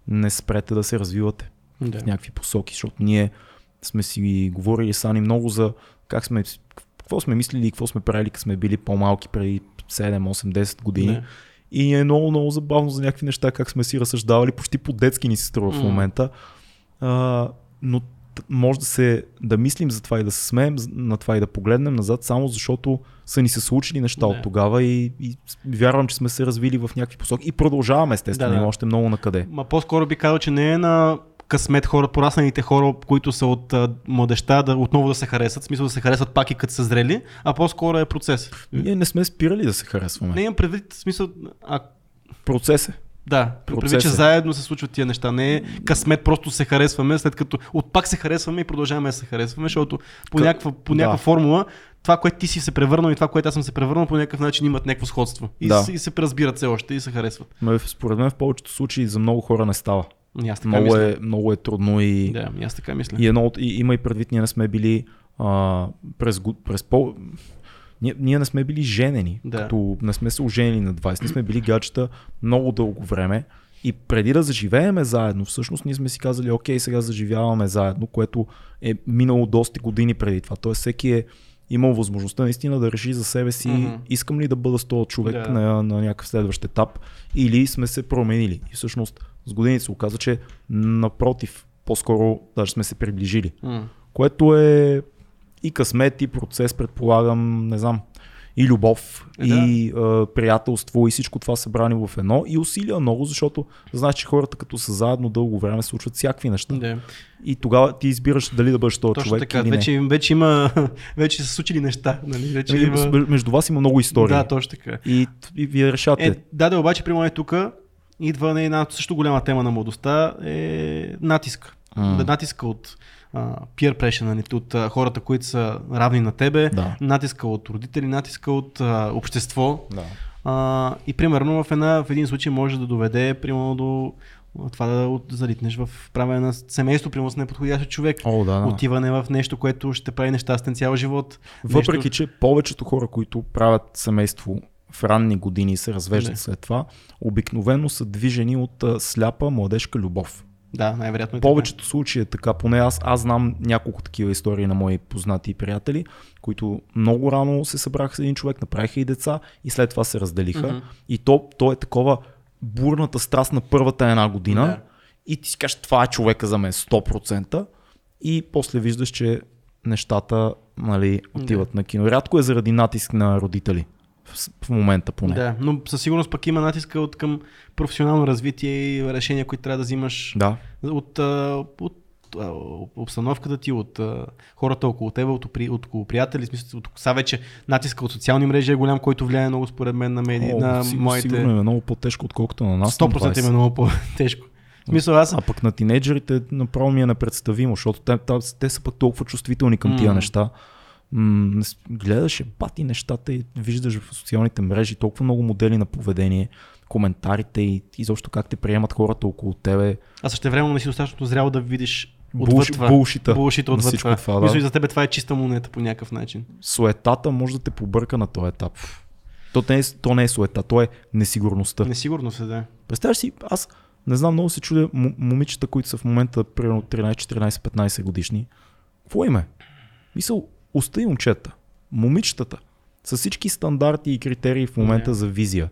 не спрете да се развивате да. в някакви посоки, защото ние сме си говорили с Ани много за как сме, какво сме мислили и какво сме правили, като сме били по-малки преди 7, 8, 10 години. Да. И е много, много забавно за някакви неща, как сме си разсъждавали, почти по-детски ни се струва в М. момента. А, но може да се да мислим за това и да се смеем на това и да погледнем назад, само защото са ни се случили неща Да. от тогава и, и вярвам, че сме се развили в някакви посоки и продължаваме естествено, Да, да. още много на къде. Ма по-скоро би казал, че не е на късмет хора, порасналите хора, които са от а, младеща, да отново да се харесат, в смисъл да се харесат пак и като са зрели, а по-скоро е процес. Ние не сме спирали да се харесваме. Не имам предвид, в смисъл, а, Процес е. да, предвид, че е. заедно се случват тия неща. Не е късмет, просто се харесваме, след като от пак се харесваме и продължаваме да се харесваме, защото по Ка- някаква, по да. някаква формула това, което ти си се превърнал и това, което аз съм се превърнал, по някакъв начин имат някакво сходство. И, Да. и се разбират все още и се харесват. Но според мен в повечето случаи за много хора не става. Аз така Много мисля. е, много е трудно и, Да, аз така мисля. И, едно и има и предвид, ние не сме били а, през, през по... Ние, ние не сме били женени, Да. като не сме се оженили на 20, ние сме били гаджета много дълго време и преди да заживееме заедно, всъщност ние сме си казали, окей, сега заживяваме заедно, което е минало доста години преди това. Тоест всеки е имал възможността наистина да реши за себе си, Мгм. искам ли да бъда с този човек Да. на, на някакъв следващ етап или сме се променили. И всъщност с годините се оказа, че напротив, по-скоро даже сме се приближили. М. Което е и късмет, и процес, предполагам, не знам, и любов, Е, и а, приятелство, и всичко това събрани в едно, и усилия много, защото знаеш, че хората като са заедно дълго време случват всякакви неща. Да. И тогава ти избираш дали да бъдеш този Точно човек така. или Вече, вече има, вече са случили неща. Нали? Вече не. има... Между вас има много истории. Да, точно така. и, и вие решате. Е, да, да, обаче, при мен тук идва на една също голяма тема на младостта е натиск. Да, натиска от а, peer pressure, от хората, които са равни на тебе, Да. натиска от родители, натиска от а, общество. Да. А, и примерно в, една, в един случай може да доведе примерно до това да залитнеш в правене на семейство, примерно с неподходящ човек. О, да, да. Отиване в нещо, което ще прави нещастен цял живот. Въпреки, нещо... че повечето хора, които правят семейство в ранни години се развеждат Не. след това, обикновено са движени от а, сляпа младежка любов. Да, най-вероятно е В повечето случаи е така, поне аз, аз знам няколко такива истории на мои познати и приятели, които много рано се събраха с един човек, направиха и деца и след това се разделиха. Мгм. И то, то е такова бурната страст на първата една година Да. и ти си кажеш, това е човека за мен 100% и после виждаш, че нещата нали, отиват на кино. Рядко е заради натиск на родители. В, момента поне. Да, но със сигурност пък има натиска от към професионално развитие и решения, които трябва да взимаш да. от, от обстановката ти, от а, хората около теб, от, при, от около приятели, смисъл, от, сега вече натиска от социални мрежи е голям, който влияе много според мен на медии, О, на си- моите... Сигурно е много по-тежко, отколкото на нас. на 100% 20. е много по-тежко. В смисъл, аз... А пък на тинейджерите направо ми е непредставимо, защото те, те, те са пък толкова чувствителни към тия М. неща. М, с- гледаш е бати нещата и виждаш в социалните мрежи толкова много модели на поведение, коментарите и изобщо как те приемат хората около тебе. А също време не си достатъчно зрял да видиш Булш- булшита Булшита отвъд това. това, да. Мисля, за тебе това е чиста монета по някакъв начин. Суетата може да те побърка на този етап. То не е, то не е суета, то е несигурността. Несигурно се да. Представяш си, аз не знам, много се чудя момичета, които са в момента примерно 13, 14, 15 годишни. Какво им е? Мисъл, остави момчета, момичетата, с всички стандарти и критерии в момента за визия,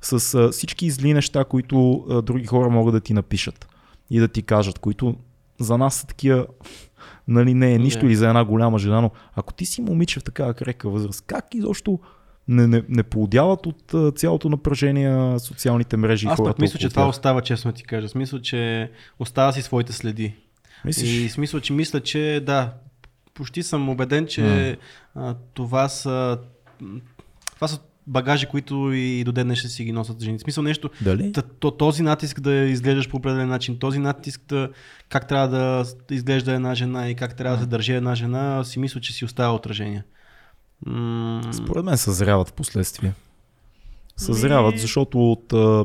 с а, всички зли неща, които а, други хора могат да ти напишат и да ти кажат, които за нас са такива, нали не е нищо Не. или за една голяма жена, но ако ти си момиче в такава крека възраст, как изобщо не, не, не поудяват от а, цялото напрежение на социалните мрежи и Аз хората пък мисля, че това тях? остава, честно ти кажа. Смисъл, че остава си своите следи. Мислиш? И смисъл, че мисля, че да, почти съм убеден, че а, това са това са багажи, които и до ден днешен си ги носят жени. В смисъл нещо, Дали? т- този натиск да изглеждаш по определен начин, този натиск да, как трябва да, да изглежда една жена и как трябва да се държи една жена, си мисля, че си остава отражение. М- Според мен съзряват в последствие. Съзряват, защото от а,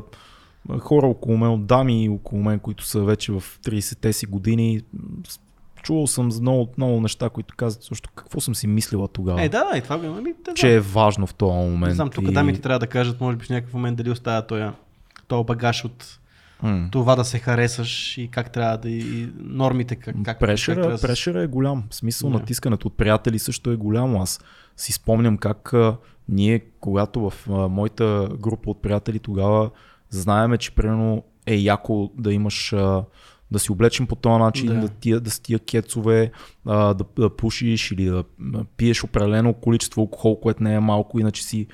хора около мен, от дами около мен, които са вече в 30-те си години, чувал съм много, много неща, които казват също какво съм си мислила тогава. Е, да, да, и това го има. Ами, да, че е важно в този момент. Не знам, тук и... дамите трябва да кажат, може би в някакъв момент дали остава този, този багаж от М. това да се харесаш и как трябва да и нормите, как, как, как Прешера, трябва да прешера е голям. Смисъл Да. натискането от приятели също е голямо. Аз си спомням как а, ние, когато в а, моята група от приятели тогава знаеме, че примерно е яко да имаш а, да си облечен по този начин, Да. да, да, тия, да с тия кецове, а, да, да пушиш или да пиеш определено количество алкохол, което не е малко, иначе си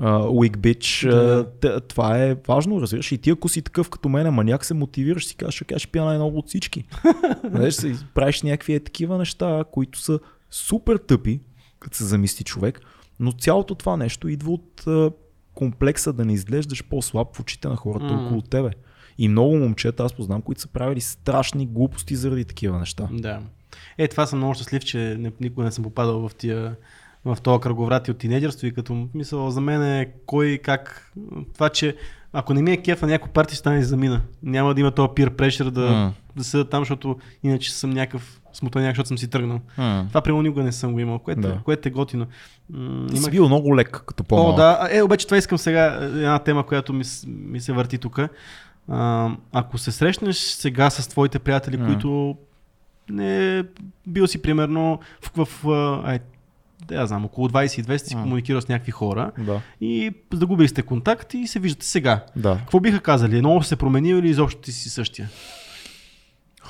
uh, weak bitch. Да. Uh, това е важно, разбираш. И ти ако си такъв като мен, маняк се мотивираш, си кажеш, ще пия най-много от всички. Знаеш, си правиш някакви е такива неща, които са супер тъпи, като се замисли човек, но цялото това нещо идва от а, комплекса да не изглеждаш по-слаб в очите на хората mm. около тебе. И много момчета аз познавам, които са правили страшни глупости заради такива неща. Да. Е, това съм много щастлив, че никога не съм попадал в тия в този кръговрат и от тинейджерство и като мисъл за мен е кой как това, че ако не ми е кефа някой парти, ще стане и замина. Няма да има този peer pressure да, М. да седа там, защото иначе съм някакъв смутаняк, защото съм си тръгнал. М. Това примерно никога не съм го имал, което, Да. което е готино. М, Ти си имах- бил много лек като по О, да. Е, обаче това искам сега, една тема, която ми, ми се върти тук. А, ако се срещнеш сега с твоите приятели, М. които не бил си примерно в, в, ай, да я знам, около 22 сте си М. комуникирал с някакви хора Да. и загубили сте контакт и се виждате сега. да. Какво биха казали? Много се променил или изобщо ти си същия?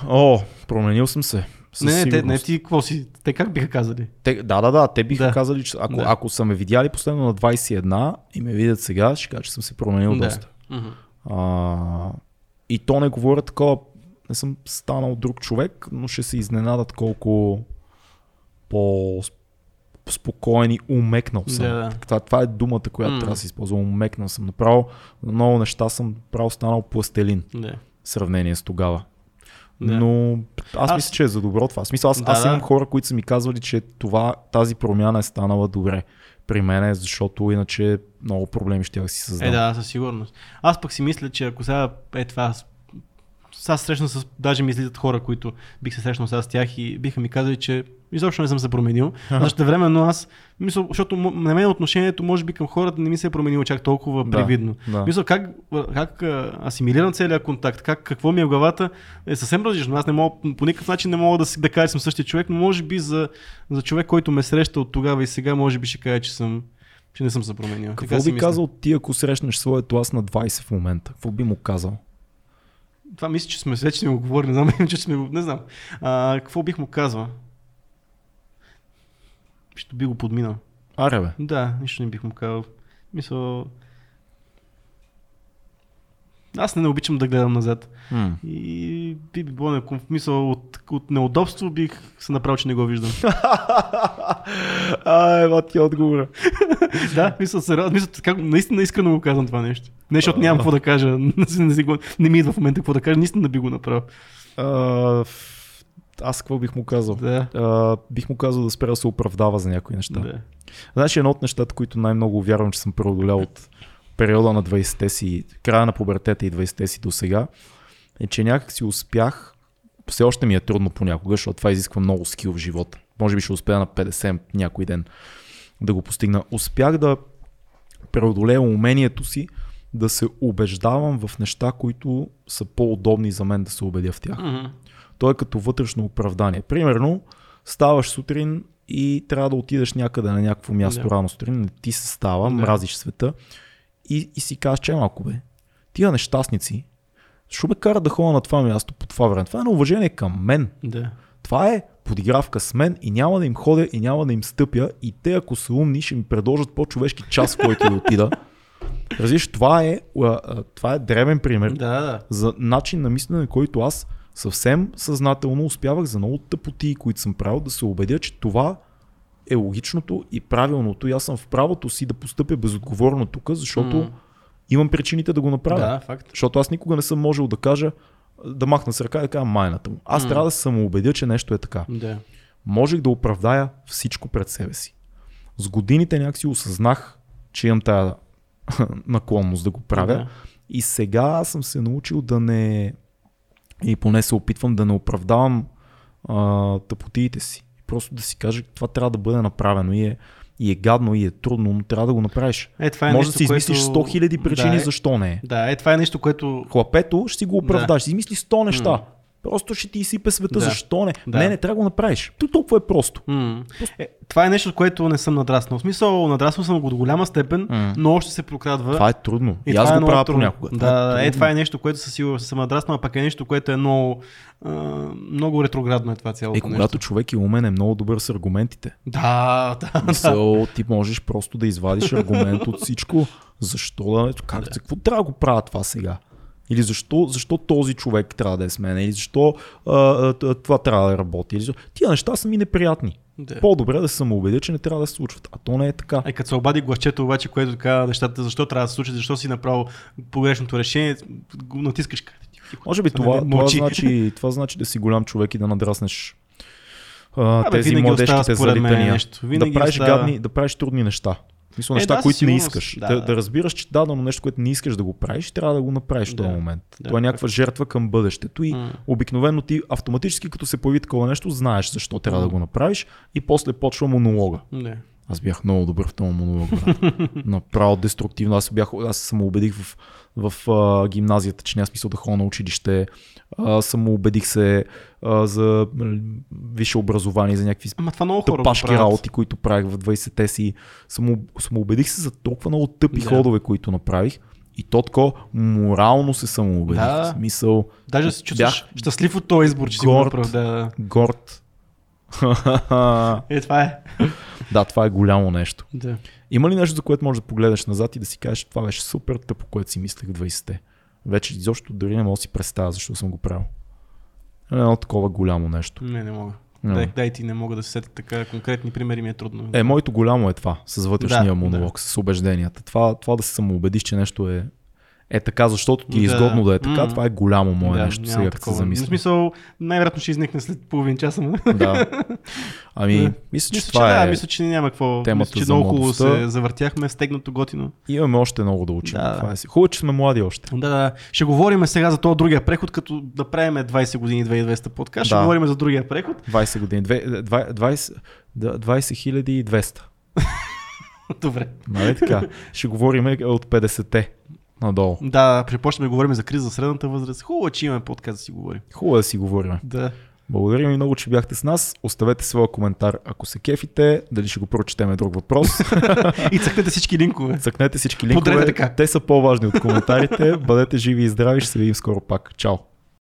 О, променил съм се. Със не, не, те, не ти какво си? Те как биха казали? Те, да, да, да, те биха Да. казали, че ако, Да. ако са ме видяли последно на 21 и ме видят сега, ще кажа, че съм се променил Да. доста. А, и то не говоря такова, не съм станал друг човек, но ще се изненадат колко по спокоен и умекнал съм. Да, да. Това, това е думата, която М. трябва да се използва. Умекнал съм. Направо на много неща съм право станал пластелин Да. в сравнение с тогава. Да. Но аз, Аз- мисля, че е за добро това. В смисъл, аз, Да, аз да. имам хора, които са ми казвали, че това, тази промяна е станала добре при мен, защото иначе много проблеми ще си създам. Е, да, със сигурност. Аз пък си мисля, че ако сега е това, сега се срещна с, даже ми излизат хора, които бих се срещнал сега с тях и биха ми казали, че изобщо не съм се променил. А също времено аз, мисля, защото на мен отношението може би към хората не ми се е променило чак толкова Да, привидно. да. Мисля, как, как асимилирам целият контакт, как, какво ми е в главата, е съвсем различно. Аз не мога, по никакъв начин не мога да, да кажа, че съм същия човек, но може би за, за човек, който ме среща от тогава и сега, може би ще кажа, че съм че не съм се променил. Така Какво си би казал ти, ако срещнеш своето аз на 20 в момента? Какво би му казал? Това мисля, че сме вече сме го говорили, не знам, че сме го, не знам. А, какво бих му казал? Ще би го подминал. Аре бе. Да, нищо не бих му казал. Мисля... Аз не, не обичам да гледам назад. М. И би би било мисъл от, от неудобство бих се направил, че не го виждам. Ай, ма ти отговора. да, мисля, сериозно, мисля, как, наистина искрено го казвам това нещо. Не, защото нямам какво да кажа, не, го- не ми идва в момента какво да кажа, наистина би го направил. А, ф- аз какво бих му казал? Да. А, бих му казал да спре да се оправдава за някои неща. Да. Значи едно от нещата, които най-много вярвам, че съм преодолял от периода на 20-те си, края на пубертета и 20-те си до сега, е, че някак си успях, все още ми е трудно понякога, защото това изисква много скил в живота. Може би ще успея на 50 някой ден да го постигна. Успях да преодолея умението си да се убеждавам в неща, които са по-удобни за мен да се убедя в тях. Мгм. То е като вътрешно оправдание. Примерно, ставаш сутрин и трябва да отидеш някъде на някакво място Да. рано сутрин, не ти се става, Да. мразиш света и, и си казваш, че малко бе, тия нещастници, що ме кара да ходя на това място по това време? Това е неуважение към мен. Да. Това е подигравка с мен и няма да им ходя и няма да им стъпя и те ако са умни ще ми предложат по-човешки час, в който да отида. Разбираш, това е, това е древен пример Да, да. за начин на мислене, който аз съвсем съзнателно успявах за много тъпоти, които съм правил, да се убедя, че това е логичното и правилното. И аз съм в правото си да постъпя безотговорно тук, защото М. имам причините да го направя. Да, факт. Защото аз никога не съм можел да кажа, да махна с ръка и да кажа майната му. Аз трябва да се самоубедя, че нещо е така. Да. Можех да оправдая всичко пред себе си. С годините някакси осъзнах, че имам тая наклонност да го правя. Да. И сега съм се научил да не, и поне се опитвам да не оправдавам а, тъпотиите си. Просто да си кажа, това трябва да бъде направено и е, и е гадно и е трудно, но трябва да го направиш. Е, това е Може нещо, да си измислиш което... 100 000 причини да, е, защо не. Да, е, това е нещо, което... Хлапето ще си го оправдаш, ще измисли 100 неща. Просто ще ти изсипе света, Да. защо не? Да. Не, не, трябва да го направиш. То толкова е просто. М. Е, това е нещо, което не съм надраснал. В смисъл, надраснал съм го до голяма степен, М. но още се прокрадва. Това е трудно. И, това аз е го правя понякога. Да, е, трудно. това е нещо, което със сигурност съм надраснал, а пък е нещо, което е много, а, много ретроградно е това цялото Е, когато човек е умен, е много добър с аргументите. Да, да, да. Мисъл, ти можеш просто да извадиш аргумент от всичко. Защо да не? Как, за какво трябва да го правя това сега? Или защо, защо този човек трябва да е с мен? Или защо а, това трябва да работи? Или защо... Тия неща са ми неприятни. Да. По-добре да се самоубедя, че не трябва да се случват. А то не е така. Е, като се обади гласчето обаче, което така нещата, защо трябва да се случи, защо си направил погрешното решение, натискаш. Може би това, това, мълчи. значи, това значи да си голям човек и да надраснеш а, Абе, тези младежките залитания. нещо. Винаги да правиш остава- гадни, да правиш трудни неща. Смисъл, Е, неща, да, които не искаш. Да, Да, да. да, разбираш, че дадено нещо, което не искаш да го правиш, трябва да го направиш в този Да, момент. да, Това е някаква жертва към бъдещето и М. обикновено ти автоматически, като се появи такова нещо, знаеш защо трябва да М. го направиш и после почва монолога. Да. Аз бях много добър в този монолог. брат. Направо деструктивно. Аз, бях, аз самоубедих в, в а, гимназията, че няма смисъл да ходя на училище. А, самоубедих се а, за висше образование, за някакви Ама това много тъпашки работи, които правих в 20-те си. Само, самоубедих се за толкова много тъпи Да. ходове, които направих. И то тако морално се самоубедих. Да. В смисъл Даже се чувстваш Бях щастлив от този избор, че си го горд. направил. Да. горд. Е, това е. Да, това е голямо нещо. Да. Има ли нещо, за което можеш да погледнеш назад и да си кажеш, това беше супер тъпо, което си мислех в 20-те? Вече изобщо дори не мога да си представя защо съм го правил. Едно такова голямо нещо. Не, не мога. Дай, дай ти не мога да се сетя така конкретни примери, ми е трудно. Е, моето голямо е това, с вътрешния Да, монолог, с убежденията. Това, това да се самоубедиш, че нещо е, е така, защото ти е Да. изгодно да е така, това е голямо мое да, нещо, сега като се такова. В замисля. смисъл, най-вероятно ще изникне след половин час. Да. Ами, Да. мисля, че Мисля, това че, е. да, мисля, че няма какво. темата мисля, че за много хубаво се завъртяхме, стегнато готино. Имаме още много да учим. Да. Това е. Хубаво, че сме млади още. Да, да. Ще говорим сега за този другия преход, като да правим 20 години 2200 подкаст. Ще Да. говорим за другия преход. 20 години. Две- два- 20 да, 20 200. Добре. Нали така? Ще говорим от 50-те надолу. Да, припочваме да говорим за криза за средната възраст. Хубаво, че имаме подкаст да си говорим. Хубаво да си говорим. Да. Благодаря ви много, че бяхте с нас. Оставете своя коментар, ако се кефите. Дали ще го прочетем е друг въпрос. И цъкнете всички линкове. Цъкнете всички линкове. така. Те са по-важни от коментарите. Бъдете живи и здрави. Ще се видим скоро пак. Чао!